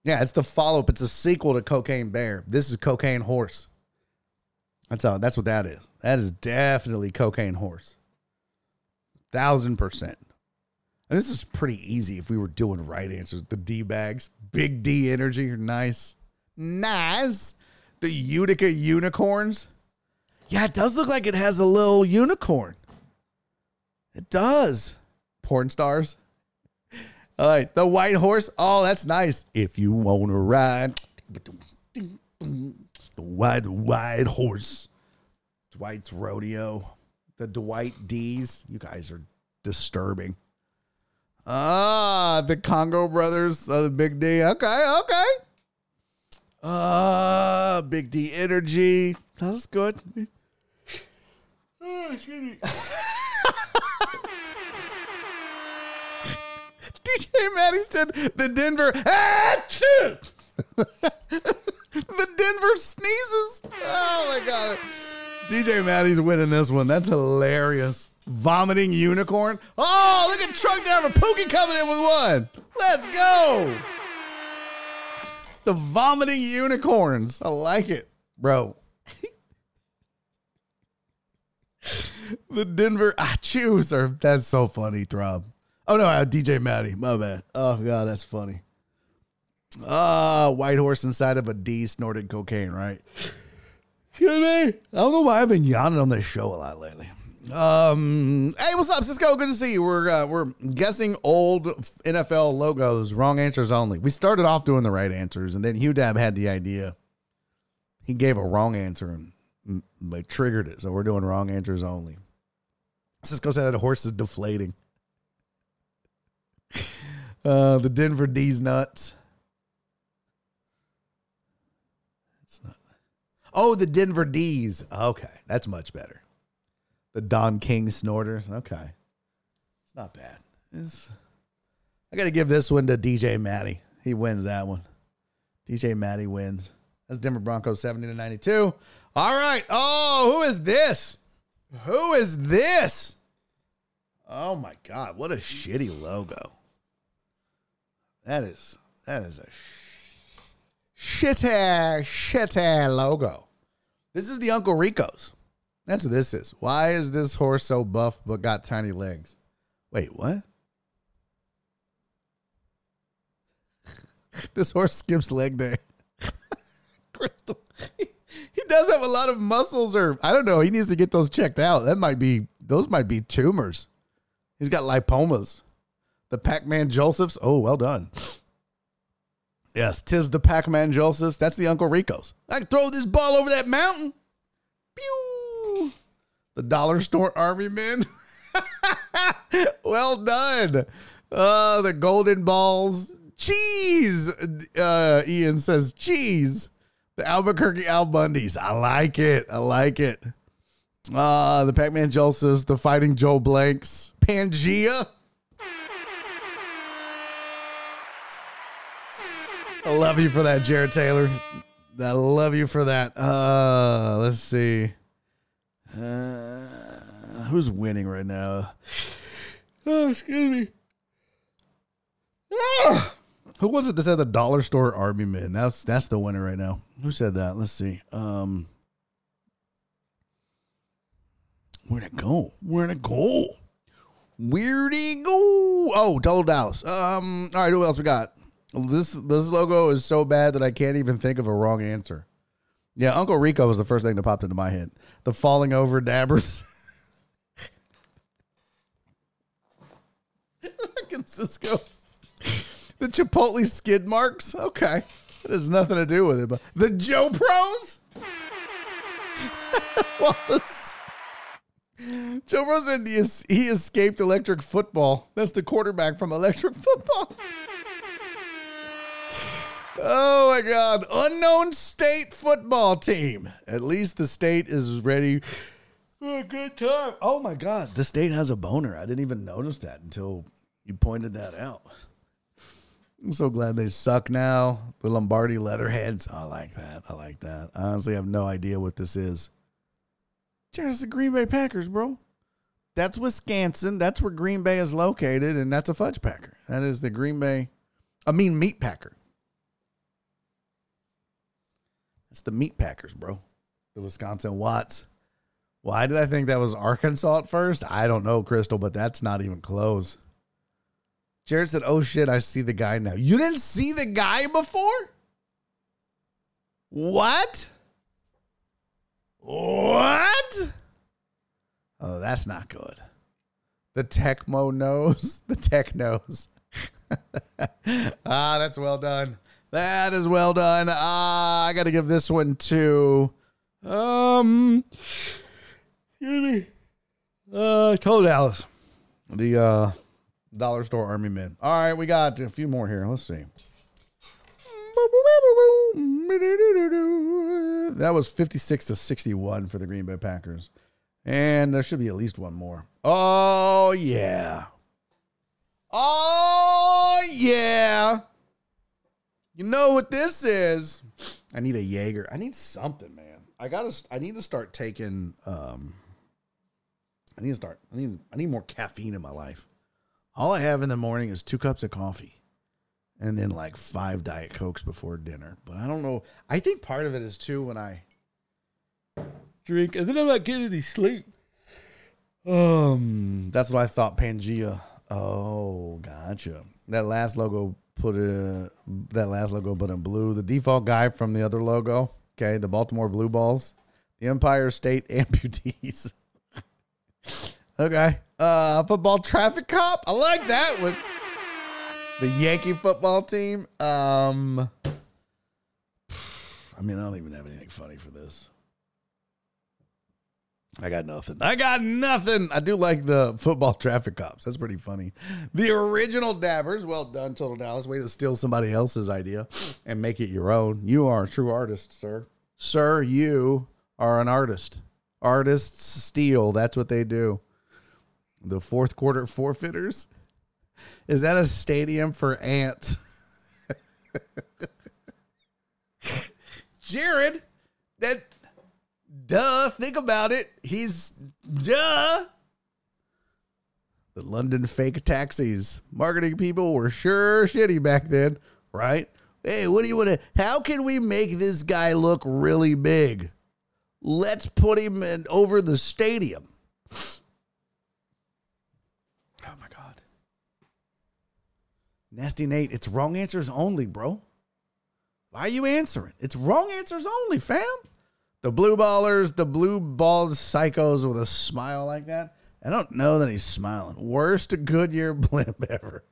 Yeah, it's the follow up. It's a sequel to Cocaine Bear. This is Cocaine Horse. That's how that's what that is. That is definitely Cocaine Horse. Thousand percent. And this is pretty easy if we were doing right answers. The D bags, big D energy, nice. Nice. The Utica unicorns. Yeah, it does look like it has a little unicorn. It does. Porn stars. All right, the white horse. Oh, that's nice. If you want to ride, the white white horse. Dwight's rodeo. The Dwight D's. You guys are disturbing. Ah, the Congo brothers. Uh, the Big D. Okay, okay. Uh, Big D energy. That's good. Oh, excuse me. DJ Maddie said the Denver. The Denver sneezes. Oh my god. DJ Maddie's winning this one. That's hilarious. Vomiting unicorn. Oh, look at Truck Driver Pookie coming in with one. Let's go. The vomiting unicorns. I like it, bro. the Denver I choose are that's so funny, Throb. Oh no, uh, DJ Maddie. My bad. Oh god, that's funny. Ah, white horse inside of a D snorted cocaine, right? Excuse me. I don't know why I've been yawning on this show a lot lately. Um, hey, what's up, Cisco? Good to see you. We're uh, we're guessing old NFL logos, wrong answers only. We started off doing the right answers, and then Hugh Dab had the idea. He gave a wrong answer and mm, like triggered it, so we're doing wrong answers only. Cisco said the horse is deflating. Uh, the Denver D's nuts. It's not. Oh, the Denver D's. Okay, that's much better. The Don King snorters. Okay, it's not bad. It's, I got to give this one to DJ Matty. He wins that one. DJ Matty wins. That's Denver Broncos 70 to 92. All right. Oh, who is this? Who is this? Oh my God. What a shitty logo. That is that is a shitty, shitty logo. This is the Uncle Rico's. That's what this is. Why is this horse so buff but got tiny legs? Wait, what? this horse skips leg day. Crystal. He does have a lot of muscles, or I don't know. He needs to get those checked out. That might be those might be tumors. He's got lipomas. The Pac-Man Josephs. Oh, well done. Yes, tis the Pac-Man Josephs. That's the Uncle Rico's. I can throw this ball over that mountain. Pew. The Dollar Store Army Men. well done. Uh, the Golden Balls. Cheese. Uh, Ian says cheese. The Albuquerque Al Bundys. I like it. I like it. Uh, the Pac-Man Josephs. The Fighting Joe Blanks. Pangea. I love you for that, Jared Taylor. I love you for that. Uh, let's see. Uh, who's winning right now? Oh, excuse me. Ah! Who was it that said the dollar store army man? That's that's the winner right now. Who said that? Let's see. Um, where'd it go? Where'd it go? Where'd it go? Oh, Total Dallas. Um, all right, who else we got? This this logo is so bad that I can't even think of a wrong answer. Yeah, Uncle Rico was the first thing that popped into my head. The falling over dabbers. Fucking Cisco. The Chipotle skid marks. Okay, it has nothing to do with it. But the Joe Pros. this, Joe Pros es- he escaped electric football. That's the quarterback from electric football. Oh my God. Unknown state football team. At least the state is ready for a good time. Oh my God. The state has a boner. I didn't even notice that until you pointed that out. I'm so glad they suck now. The Lombardi Leatherheads. I like that. I like that. Honestly, I honestly have no idea what this is. Just the Green Bay Packers, bro. That's Wisconsin. That's where Green Bay is located, and that's a fudge packer. That is the Green Bay, I mean, meat packer. It's the meat packers, bro. The Wisconsin Watts. Why did I think that was Arkansas at first? I don't know, Crystal, but that's not even close. Jared said, Oh shit, I see the guy now. You didn't see the guy before? What? What? Oh, that's not good. The Tecmo knows. The tech knows. ah, that's well done. That is well done. Ah, I got to give this one to um excuse me. Uh Total Dallas. The uh Dollar Store Army Men. All right, we got a few more here. Let's see. That was 56 to 61 for the Green Bay Packers. And there should be at least one more. Oh, yeah. Oh, yeah. You know what this is? I need a Jaeger. I need something, man. I gotta. I need to start taking. Um, I need to start. I need. I need more caffeine in my life. All I have in the morning is two cups of coffee, and then like five diet cokes before dinner. But I don't know. I think part of it is too when I drink, and then I'm not getting any sleep. Um, that's what I thought. Pangea. Oh, gotcha. That last logo put a that last logo but in blue. The default guy from the other logo. Okay, the Baltimore Blue Balls, the Empire State Amputees. okay, uh, football traffic cop. I like that one. The Yankee football team. Um, I mean, I don't even have anything funny for this. I got nothing. I got nothing. I do like the football traffic cops. That's pretty funny. The original dabbers. Well done, Total Dallas. Way to steal somebody else's idea and make it your own. You are a true artist, sir. Sir, you are an artist. Artists steal. That's what they do. The fourth quarter forfeiters. Is that a stadium for ants? Jared, that duh, think about it. He's duh. The London fake taxis. Marketing people were sure shitty back then, right? Hey, what do you want to? How can we make this guy look really big? Let's put him in, over the stadium. Oh my God. Nasty Nate, it's wrong answers only, bro. Why are you answering? It's wrong answers only, fam. The blue ballers, the blue balled psychos with a smile like that. I don't know that he's smiling. Worst Goodyear blimp ever.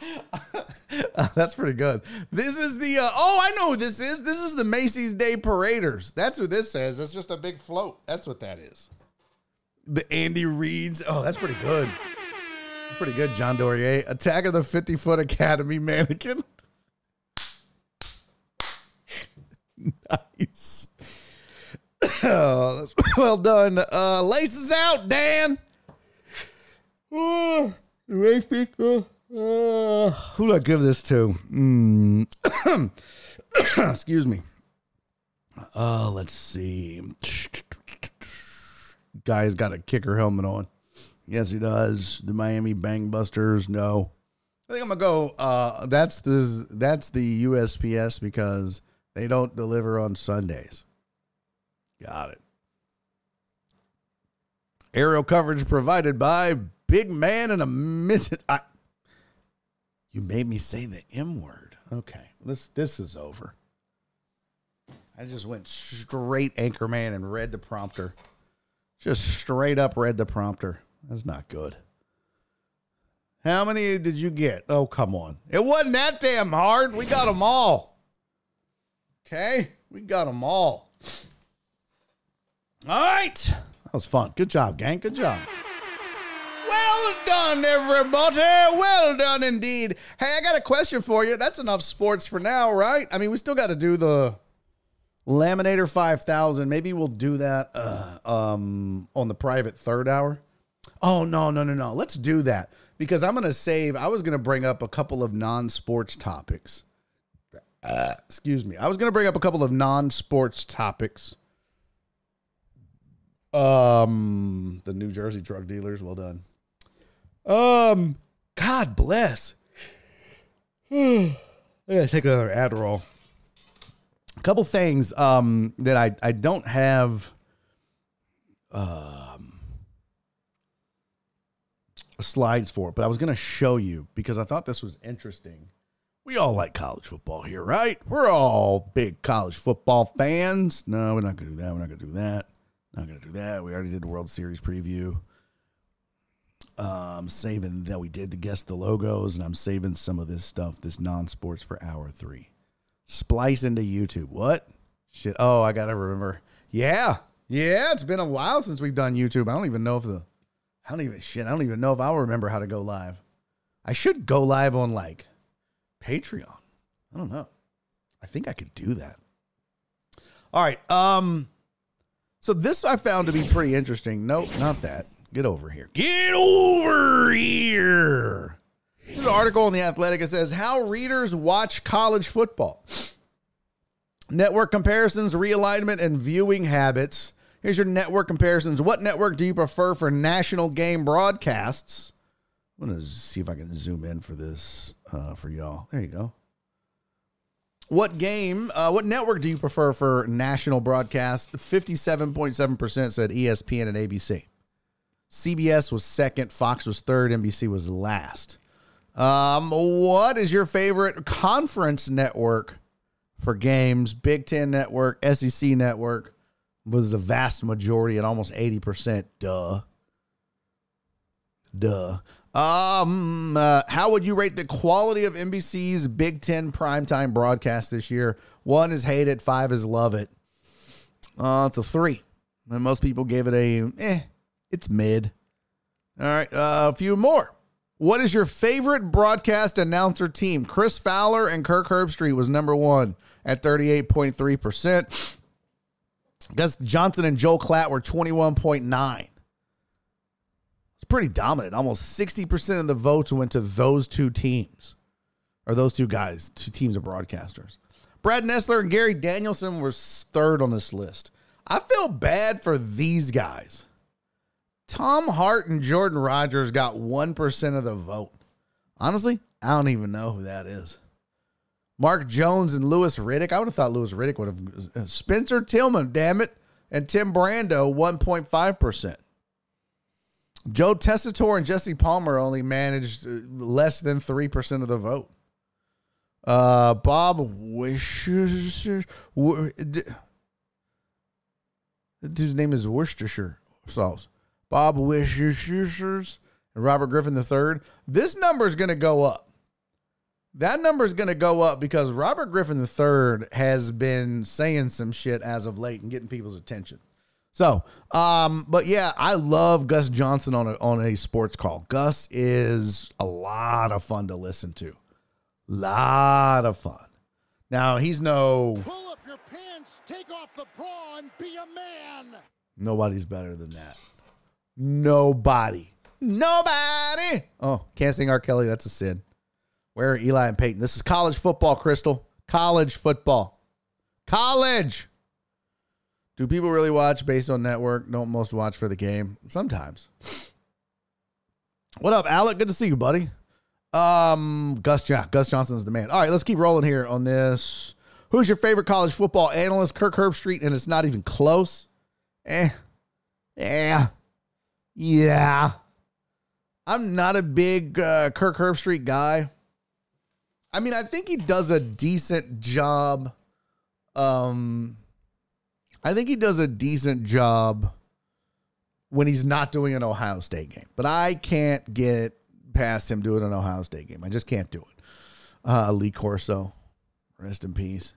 That's pretty good. This is the uh, oh, I know who this is. This is the Macy's Day Paraders. That's who this says. It's just a big float. That's what that is. The Andy Reids. Oh, that's pretty good. Pretty good, John Dorier. Attack of the 50 foot Academy mannequin. Nice. Oh, well done. Uh, laces out, Dan. Oh. Uh, who do I give this to? Mm. Excuse me. Uh, let's see. Guy's got a kicker helmet on. Yes, he does. The Miami Bangbusters. No. I think I'm gonna go. Uh, that's the that's the USPS because they don't deliver on Sundays. Got it. Aerial coverage provided by big man in a midget. I, you made me say the M word. Okay, this this is over. I just went straight Anchorman and read the prompter. Just straight up read the prompter. That's not good. How many did you get? Oh, come on. It wasn't that damn hard. We got them all. Okay? We got them all. All right. That was fun. Good job, gang. Good job. Well done, everybody. Well done indeed. Hey, I got a question for you. That's enough sports for now, right? I mean, we still got to do the Laminator 5000. Maybe we'll do that uh, um, on the private third hour. Oh, no, no, no, no. Let's do that because I'm going to save. I was going to bring up a couple of non sports topics. Excuse me. I was going to bring up a couple of non sports topics. Um, the New Jersey drug dealers. Well done. Um, God bless. I gotta take another Adderall. A couple things um that I I don't have um slides for, but I was gonna show you because I thought this was interesting. We all like college football here, right? We're all big college football fans. No, we're not gonna do that. We're not gonna do that. Not gonna do that. We already did the World Series preview. Um, saving that we did to guess the logos, and I'm saving some of this stuff, this non-sports for hour three. Splice into YouTube. What? Shit. Oh, I gotta remember. Yeah, yeah. It's been a while since we've done YouTube. I don't even know if the. I don't even shit. I don't even know if I'll remember how to go live. I should go live on like Patreon. I don't know. I think I could do that. All right. Um. So this I found to be pretty interesting. Nope, not that. Get over here. Get over here. There's an article in The Athletic that says how readers watch college football. Network comparisons, realignment, and viewing habits. Here's your network comparisons. What network do you prefer for national game broadcasts? I'm going to see if I can zoom in for this uh, for y'all. There you go. What game, uh, what network do you prefer for national broadcast? 57.7% said ESPN and ABC. CBS was second, Fox was third, NBC was last. Um, what is your favorite conference network for games? Big Ten Network, SEC Network was the vast majority at almost 80%. Duh. Duh. Um, uh, how would you rate the quality of NBC's Big Ten primetime broadcast this year? One is hate it, five is love it. Uh, it's a three. And most people gave it a eh, it's mid. All right, uh, a few more. What is your favorite broadcast announcer team? Chris Fowler and Kirk Herbstreit was number one at 38.3%. Gus Johnson and Joel Klatt were 21.9. Pretty dominant. Almost 60% of the votes went to those two teams. Or those two guys, two teams of broadcasters. Brad Nessler and Gary Danielson were third on this list. I feel bad for these guys. Tom Hart and Jordan Rodgers got 1% of the vote. Honestly, I don't even know who that is. Mark Jones and Louis Riddick. I would have thought Louis Riddick would have. Uh, Spencer Tillman, damn it. And Tim Brando, 1.5%. Joe Tessitore and Jesse Palmer only managed uh, less than 3% of the vote. Uh, Bob Wischusen. The dude's name is Worcestershire sauce. Bob Wischusen and Robert Griffin III. This number is going to go up. That number is going to go up because Robert Griffin III has been saying some shit as of late and getting people's attention. So, um, but yeah, I love Gus Johnson on a on a sports call. Gus is a lot of fun to listen to. Lot of fun. Now he's no Pull up your pants, take off the bra, and be a man. nobody's better than that. Nobody. Nobody. Oh, can't sing R. Kelly. That's a sin. Where are Eli and Peyton? This is college football, Crystal. College football. College. Do people really watch based on network? Don't most watch for the game? Sometimes. What up, Alec? Good to see you, buddy. Um, Gus, yeah, Gus Johnson's the man. All right, let's keep rolling here on this. Who's your favorite college football analyst? Kirk Herbstreit, and it's not even close. Eh, yeah, yeah. I'm not a big uh, Kirk Herbstreit guy. I mean, I think he does a decent job. Um, I think he does a decent job when he's not doing an Ohio State game. But I can't get past him doing an Ohio State game. I just can't do it. Uh, Lee Corso, rest in peace.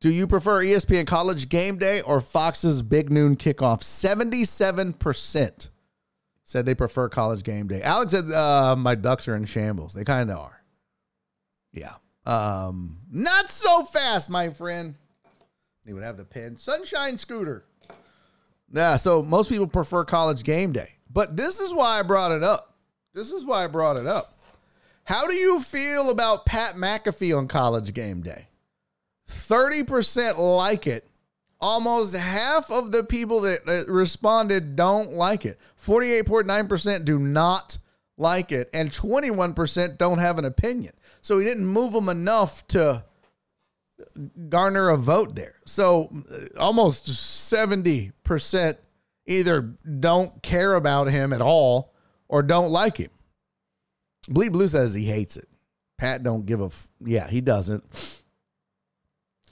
Do you prefer ESPN College Game Day or Fox's Big Noon Kickoff? 77% said they prefer College Game Day. Alex said, uh, My Ducks are in shambles. They kind of are. Yeah. Um, not so fast, my friend. He would have the pin. Sunshine Scooter. Yeah, so most people prefer College Game Day. But this is why I brought it up. This is why I brought it up. How do you feel about Pat McAfee on College Game Day? 30% like it. Almost half of the people that responded don't like it. 48.9% do not like it. And 21% don't have an opinion. So he didn't move them enough to garner a vote there. So uh, almost 70% either don't care about him at all or don't like him. Bleed Blue says he hates it. Pat don't give a f- yeah, he doesn't.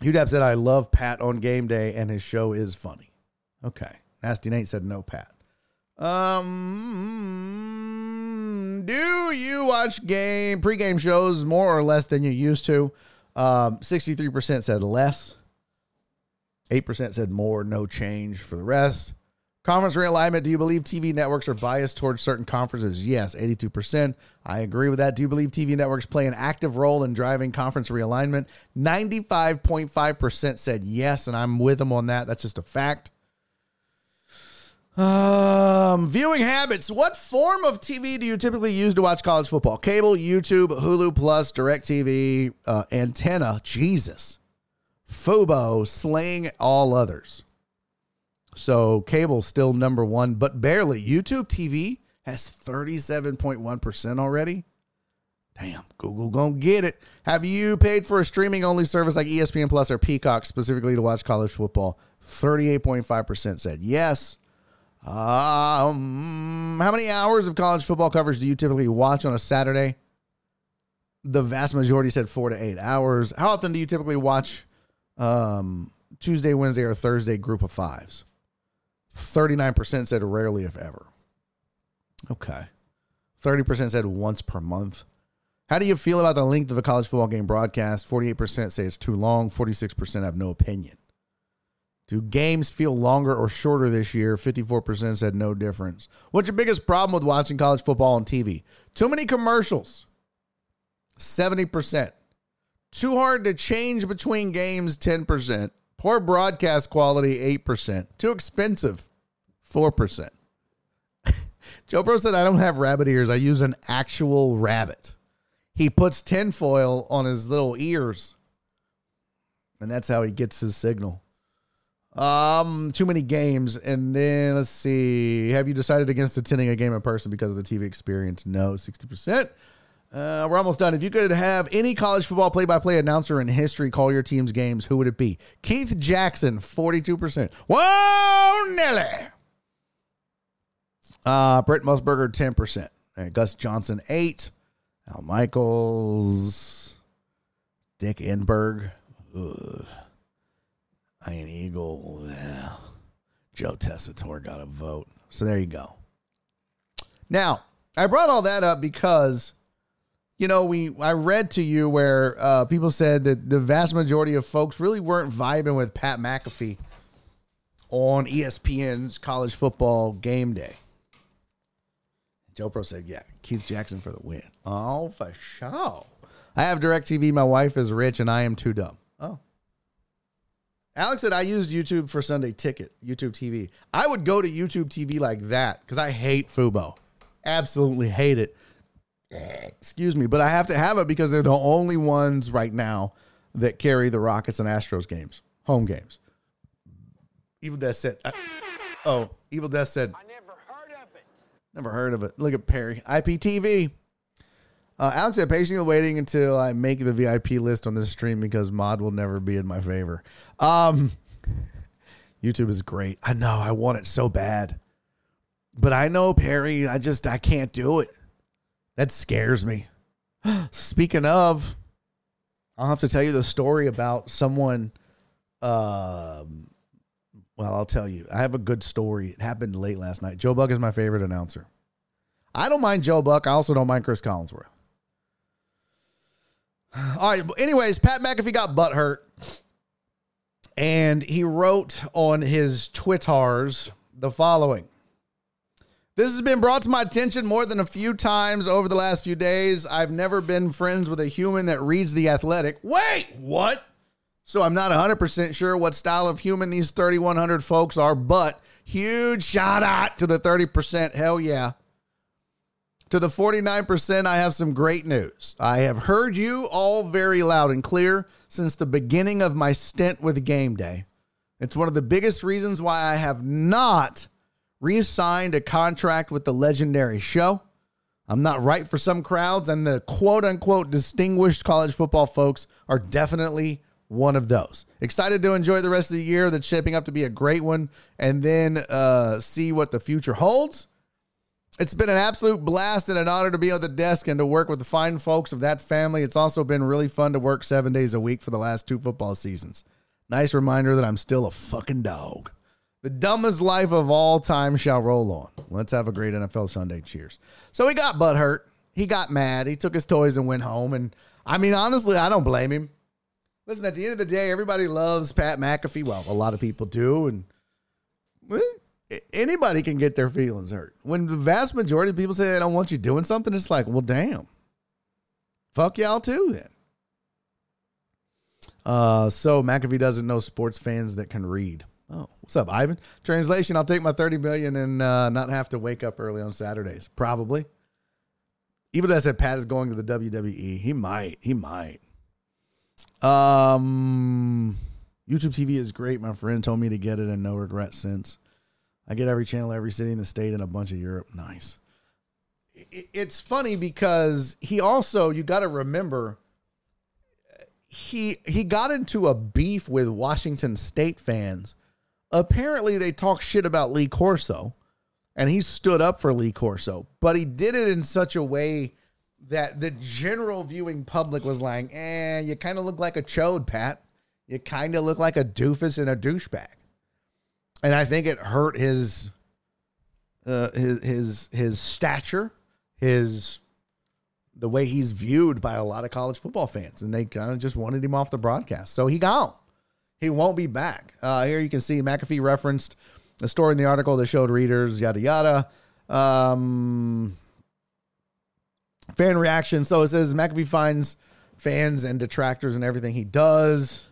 UDAP said I love Pat on game day and his show is funny. Okay. Nasty Nate said no Pat. Um do you watch game pregame shows more or less than you used to? Um 63% said less. 8% said more, no change for the rest. Conference realignment. Do you believe TV networks are biased towards certain conferences? Yes, 82%. I agree with that. Do you believe TV networks play an active role in driving conference realignment? 95.5% said yes, and I'm with them on that. That's just a fact. Um, viewing habits. What form of TV do you typically use to watch college football? Cable, YouTube, Hulu Plus, DirecTV, uh, antenna. Jesus. Fubo, slaying all others. So cable's still number one, but barely. YouTube TV has 37.1% already. Damn, Google gonna get it. Have you paid for a streaming only service like ESPN Plus or Peacock specifically to watch college football? 38.5% said yes. Um, how many hours of college football coverage do you typically watch on a Saturday? The vast majority said four to eight hours. How often do you typically watch um, Tuesday, Wednesday, or Thursday group of fives? 39% said rarely, if ever. Okay. 30% said once per month. How do you feel about the length of a college football game broadcast? 48% say it's too long. 46% have no opinion. Do games feel longer or shorter this year? 54% said no difference. What's your biggest problem with watching college football on TV? Too many commercials. 70%. Too hard to change between games, 10%. Poor broadcast quality, 8%. Too expensive, 4%. Joe Pro said, I don't have rabbit ears. I use an actual rabbit. He puts tinfoil on his little ears, and that's how he gets his signal. Um, too many games. And then let's see. Have you decided against attending a game in person because of the TV experience? No, 60%. Uh, we're almost done. If you could have any college football play by play announcer in history call your team's games, who would it be? Keith Jackson, 42%. Whoa, Nelly. Uh, Brent Musberger, 10%. Uh, Gus Johnson, 8 Al Michaels, Dick Enberg, ugh. Iron Eagle, yeah. Joe Tessitore got a vote. So there you go. Now, I brought all that up because you know, we I read to you where uh, people said that the vast majority of folks really weren't vibing with Pat McAfee on ESPN's college football game day. Joe Pro said, "Yeah, Keith Jackson for the win." Oh, for sure. I have DirecTV. My wife is rich, and I am too dumb. Oh. Alex said I used YouTube for Sunday Ticket, YouTube TV. I would go to YouTube TV like that because I hate Fubo. Absolutely hate it. Excuse me, but I have to have it because they're the only ones right now that carry the Rockets and Astros games, home games. Evil Death said, uh, "Oh, Evil Death said, I never heard of it. never heard of it." Look at Perry, IPTV. Uh, Alex said, patiently waiting until I make the VIP list on this stream because mod will never be in my favor. Um, YouTube is great. I know. I want it so bad. But I know Perry, I just I can't do it. That scares me. Speaking of, I'll have to tell you the story about someone um well, I'll tell you. I have a good story. It happened late last night. Joe Buck is my favorite announcer. I don't mind Joe Buck. I also don't mind Cris Collinsworth. All right. Anyways, Pat McAfee got butt hurt. And he wrote on his Twitters the following. This has been brought to my attention more than a few times over the last few days. I've never been friends with a human that reads The Athletic. Wait, what? So I'm not 100% sure what style of human these 3,100 folks are, but huge shout out to the 30%. Hell yeah. To the 49%, I have some great news. I have heard you all very loud and clear since the beginning of my stint with Game Day. It's one of the biggest reasons why I have not re signed a contract with the legendary show. I'm not right for some crowds, and the quote unquote distinguished college football folks are definitely one of those. Excited to enjoy the rest of the year that's shaping up to be a great one and then uh, see what the future holds. It's been an absolute blast and an honor to be on the desk and to work with the fine folks of that family. It's also been really fun to work seven days a week for the last two football seasons. Nice reminder that I'm still a fucking dog. The dumbest life of all time shall roll on. Let's have a great NFL Sunday. Cheers. So he got butt hurt. He got mad. He took his toys and went home. And I mean, honestly, I don't blame him. Listen, at the end of the day, everybody loves Pat McAfee. Well, a lot of people do. And well, anybody can get their feelings hurt. When the vast majority of people say they don't want you doing something, it's like, well, damn. Fuck y'all too then. Uh, so McAfee doesn't know sports fans that can read. Oh, what's up, Ivan? Translation: I'll take my thirty million and uh, not have to wake up early on Saturdays. Probably. Even though I said Pat is going to the WWE, he might. He might. Um, YouTube TV is great. My friend told me to get it, and no regrets since. I get every channel, every city in the state, and a bunch of Europe. Nice. It's funny because he also you got to remember he he got into a beef with Washington State fans. Apparently, they talk shit about Lee Corso, and he stood up for Lee Corso, but he did it in such a way that the general viewing public was like, "Eh, you kind of look like a chode, Pat. You kind of look like a doofus and a douchebag." And I think it hurt his uh, his his his stature, his the way he's viewed by a lot of college football fans, and they kind of just wanted him off the broadcast. So he gone. He won't be back. Uh, here you can see McAfee referenced a story in the article that showed readers yada yada. Um, fan reaction. So it says McAfee finds fans and detractors and everything he does.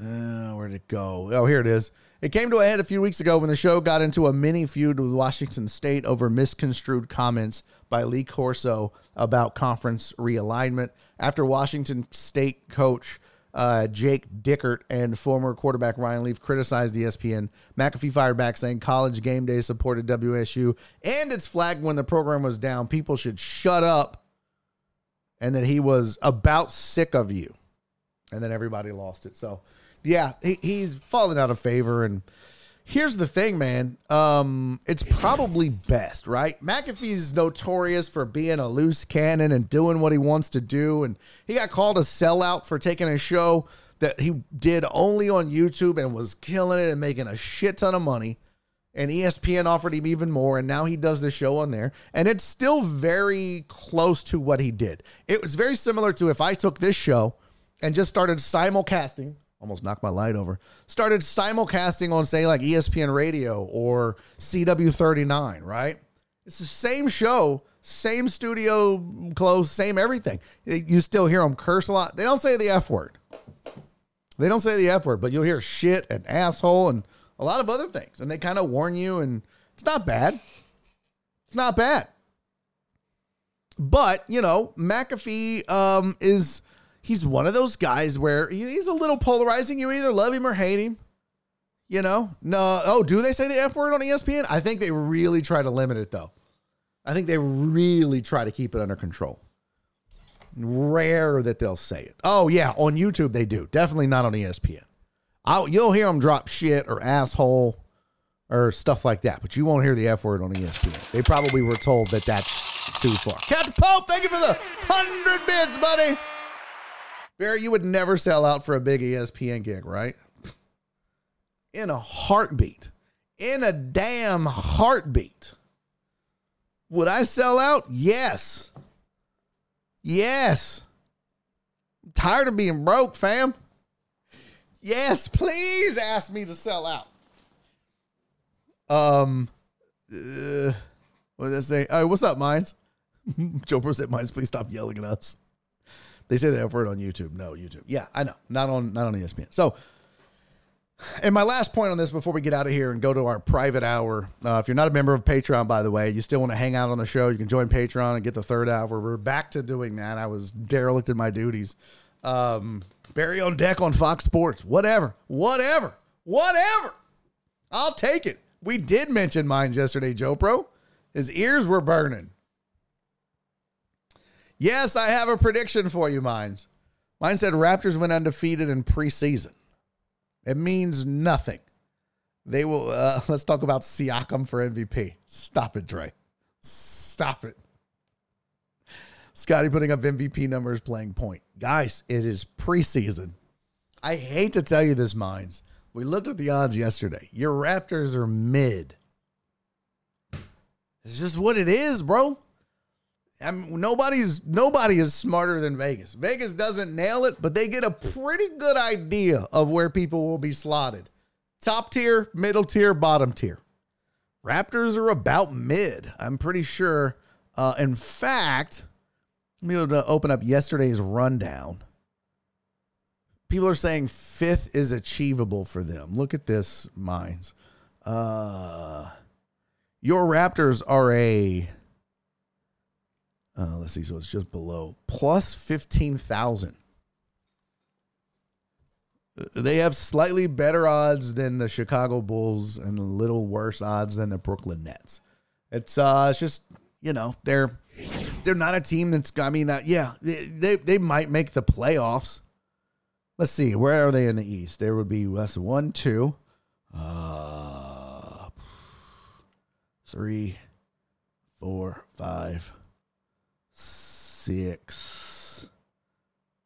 Uh, where'd it go? Oh, here it is. It came to a head a few weeks ago when the show got into a mini feud with Washington State over misconstrued comments by Lee Corso about conference realignment. After Washington State coach uh, Jake Dickert and former quarterback Ryan Leaf criticized ESPN, McAfee fired back saying college game day supported WSU and its flag when the program was down. People should shut up. And that he was about sick of you. And then everybody lost it. So, yeah, he, he's fallen out of favor. And here's the thing, man. Um, it's probably best, right? McAfee's notorious for being a loose cannon and doing what he wants to do. And he got called a sellout for taking a show that he did only on YouTube and was killing it and making a shit ton of money. And ESPN offered him even more, and now he does the show on there. And it's still very close to what he did. It was very similar to if I took this show and just started simulcasting almost knocked my light over. Started simulcasting on, say, like ESPN Radio or CW39, right? It's the same show, same studio clothes, same everything. You still hear them curse a lot. They don't say the F word. They don't say the F word, but you'll hear shit and asshole and a lot of other things. And they kind of warn you, and it's not bad. It's not bad. But, you know, McAfee um, is he's one of those guys where he's a little polarizing. You either love him or hate him. You know, no. Oh, do they say the F word on ESPN? I think they really try to limit it, though. I think they really try to keep it under control. Rare that they'll say it. Oh, yeah. On YouTube, they do. Definitely not on ESPN. I'll, you'll hear them drop shit or asshole or stuff like that. But you won't hear the F word on ESPN. They probably were told that that's too far. Captain Pope, thank you for the hundred bids, buddy. Barry, you would never sell out for a big ESPN gig, right? In a heartbeat. In a damn heartbeat. Would I sell out? Yes. Yes. I'm tired of being broke, fam. Yes, please ask me to sell out. Um, uh, what did I say? Oh, what's up, Mines? Joe said, Mines, please stop yelling at us. They say they have word on YouTube. No, YouTube. Yeah, I know. Not on not on ESPN. So, and my last point on this before we get out of here and go to our private hour. Uh, if you're not a member of Patreon, by the way, you still want to hang out on the show, you can join Patreon and get the third hour. We're back to doing that. I was derelict in my duties. Um, Barry on deck on Fox Sports. Whatever. Whatever. Whatever. I'll take it. We did mention mines yesterday, Joe Pro. His ears were burning. Yes, I have a prediction for you, Mines. Mine said Raptors went undefeated in preseason. It means nothing. They will. Uh, let's talk about Siakam for MVP. Stop it, Dre. Stop it. Scotty putting up MVP numbers playing point. Guys, it is preseason. I hate to tell you this, Mines. We looked at the odds yesterday. Your Raptors are mid. It's just what it is, bro. I mean, nobody's nobody is smarter than Vegas. Vegas doesn't nail it, but they get a pretty good idea of where people will be slotted. Top tier, middle tier, bottom tier. Raptors are about mid. I'm pretty sure. Uh, in fact, let me uh, open up yesterday's rundown. People are saying fifth is achievable for them. Look at this, minds. Uh, your Raptors are a uh, let's see. So it's just below plus 15,000. They have slightly better odds than the Chicago Bulls and a little worse odds than the Brooklyn Nets. It's uh it's just, you know, they're they're not a team that's I mean that yeah, they they, they might make the playoffs. Let's see, where are they in the East? There would be that's one, two, uh three, four, five, six,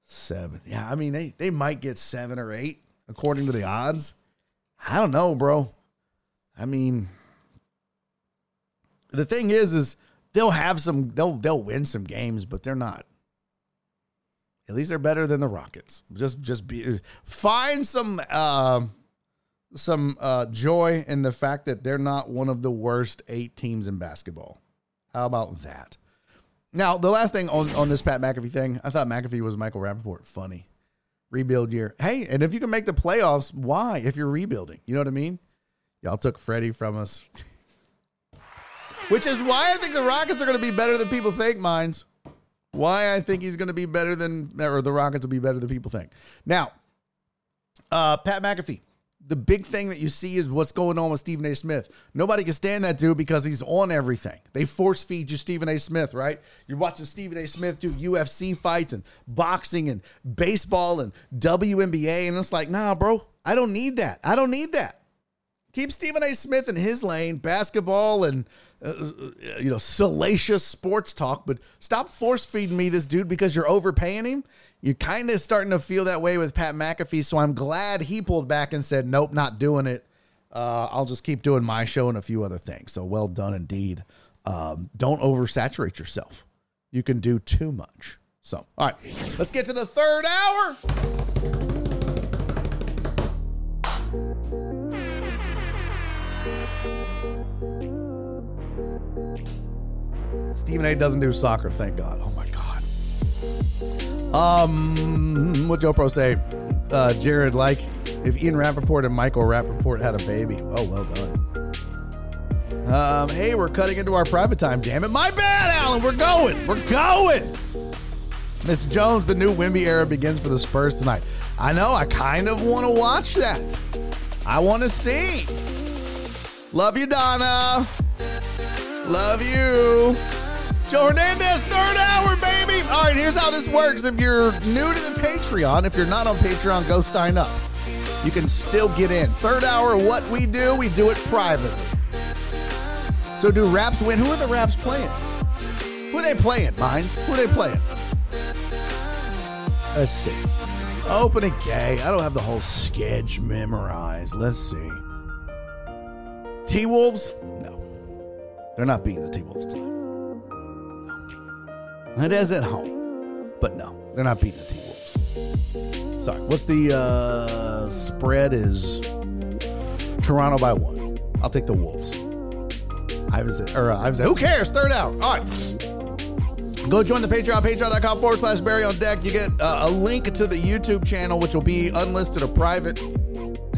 seven. Yeah, I mean they they might get seven or eight according to the odds. I don't know, bro. I mean, the thing is, is they'll have some they'll they'll win some games, but they're not. At least they're better than the Rockets. Just just be find some uh, some uh, joy in the fact that they're not one of the worst eight teams in basketball. How about that? Now, the last thing on, on this Pat McAfee thing, I thought McAfee was Michael Rapaport. Funny. Rebuild year. Hey, and if you can make the playoffs, why? If you're rebuilding. You know what I mean? Y'all took Freddie from us. Which is why I think the Rockets are going to be better than people think, Mines. Why I think he's going to be better than, or the Rockets will be better than people think. Now, uh, Pat McAfee. The big thing that you see is what's going on with Stephen A. Smith. Nobody can stand that dude because he's on everything. They force feed you Stephen A. Smith, right? You're watching Stephen A. Smith do UFC fights and boxing and baseball and WNBA, and it's like, nah, bro, I don't need that. I don't need that. Keep Stephen A. Smith in his lane, basketball and uh, you know salacious sports talk, but stop force feeding me this dude because you're overpaying him. You're kind of starting to feel that way with Pat McAfee, so I'm glad he pulled back and said, "Nope, not doing it. Uh, I'll just keep doing my show and a few other things." So well done indeed. Um, don't oversaturate yourself. You can do too much. So all right, let's get to the third hour. Stephen A doesn't do soccer, thank God. Oh my God. Um, what Joe Pro say? Uh, Jared, like if Ian Rapoport and Michael Rapaport had a baby. Oh, well done. Um, hey, we're cutting into our private time. Damn it, my bad, Alan. We're going. We're going. Miss Jones, the new Wemby era begins for the Spurs tonight. I know. I kind of want to watch that. I want to see. Love you, Donna. Love you. Joe Hernandez, third hour, baby. All right, here's how this works. If you're new to the Patreon, if you're not on Patreon, go sign up. you can still get in. Third hour, what we do, we do it privately. So do Raps win? Who are the Raps playing? Who are they playing, Minds? Who are they playing? Let's see. Opening day. I don't have the whole sketch memorized. Let's see. T Wolves? No. They're not beating the T Wolves tonight. No. It is at home. But no, they're not beating the T Wolves. Sorry. What's the uh, spread? Is Toronto by one. I'll take the Wolves. I haven't or uh, I haven't who cares? Third hour. All right. Go join the Patreon, patreon.com forward slash Barry on deck. You get uh, a link to the YouTube channel, which will be unlisted or private.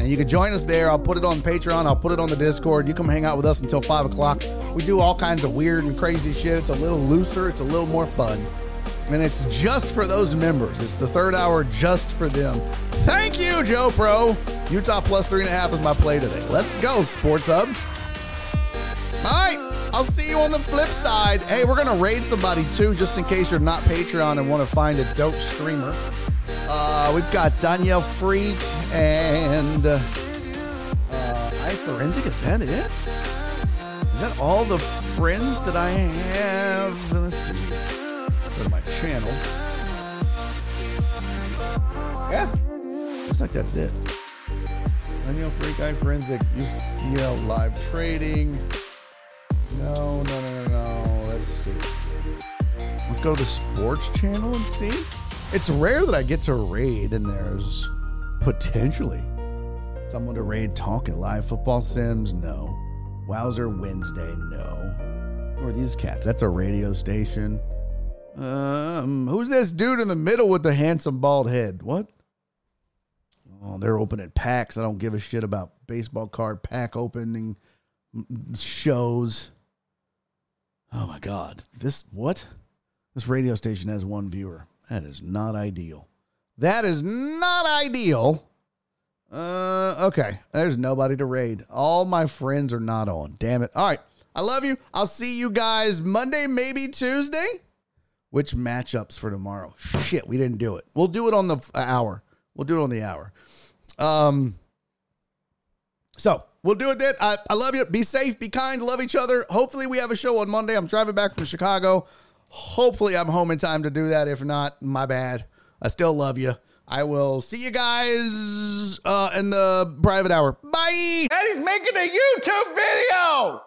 And you can join us there. I'll put it on Patreon. I'll put it on the Discord. You come hang out with us until 5 o'clock. We do all kinds of weird and crazy shit. It's a little looser, it's a little more fun. And it's just for those members. It's the third hour just for them. Thank you, Joe Pro. Utah plus three and a half is my play today. Let's go, Sports Hub. All right. I'll see you on the flip side. Hey, we're gonna raid somebody too, just in case you're not Patreon and want to find a dope streamer. Uh, we've got Danielle Freak and uh, iForensic. Is that it? Is that all the friends that I have? Let's see. Go to my channel. Yeah, looks like that's it. Danielle Freak, iForensic, UCL Live Trading. No, no, no, no, no. Let's see. Let's go to the sports channel and see. It's rare that I get to raid and there's potentially someone to raid talking live football sims. No. Wowzer Wednesday. No. Are these cats? That's a radio station. Um, who's this dude in the middle with the handsome bald head? What? Oh, they're opening packs. I don't give a shit about baseball card pack opening shows. Oh my God. This, what? This radio station has one viewer. That is not ideal. That is not ideal. Uh, okay. There's nobody to raid. All my friends are not on. Damn it. All right. I love you. I'll see you guys Monday, maybe Tuesday. Which matchups for tomorrow? Shit, we didn't do it. We'll do it on the hour. We'll do it on the hour. Um, so we'll do it then. I, I love you. Be safe, be kind, love each other. Hopefully, we have a show on Monday. I'm driving back from Chicago. Hopefully, I'm home in time to do that. If not, my bad. I still love you. I will see you guys uh, in the private hour. Bye. And he's making a YouTube video.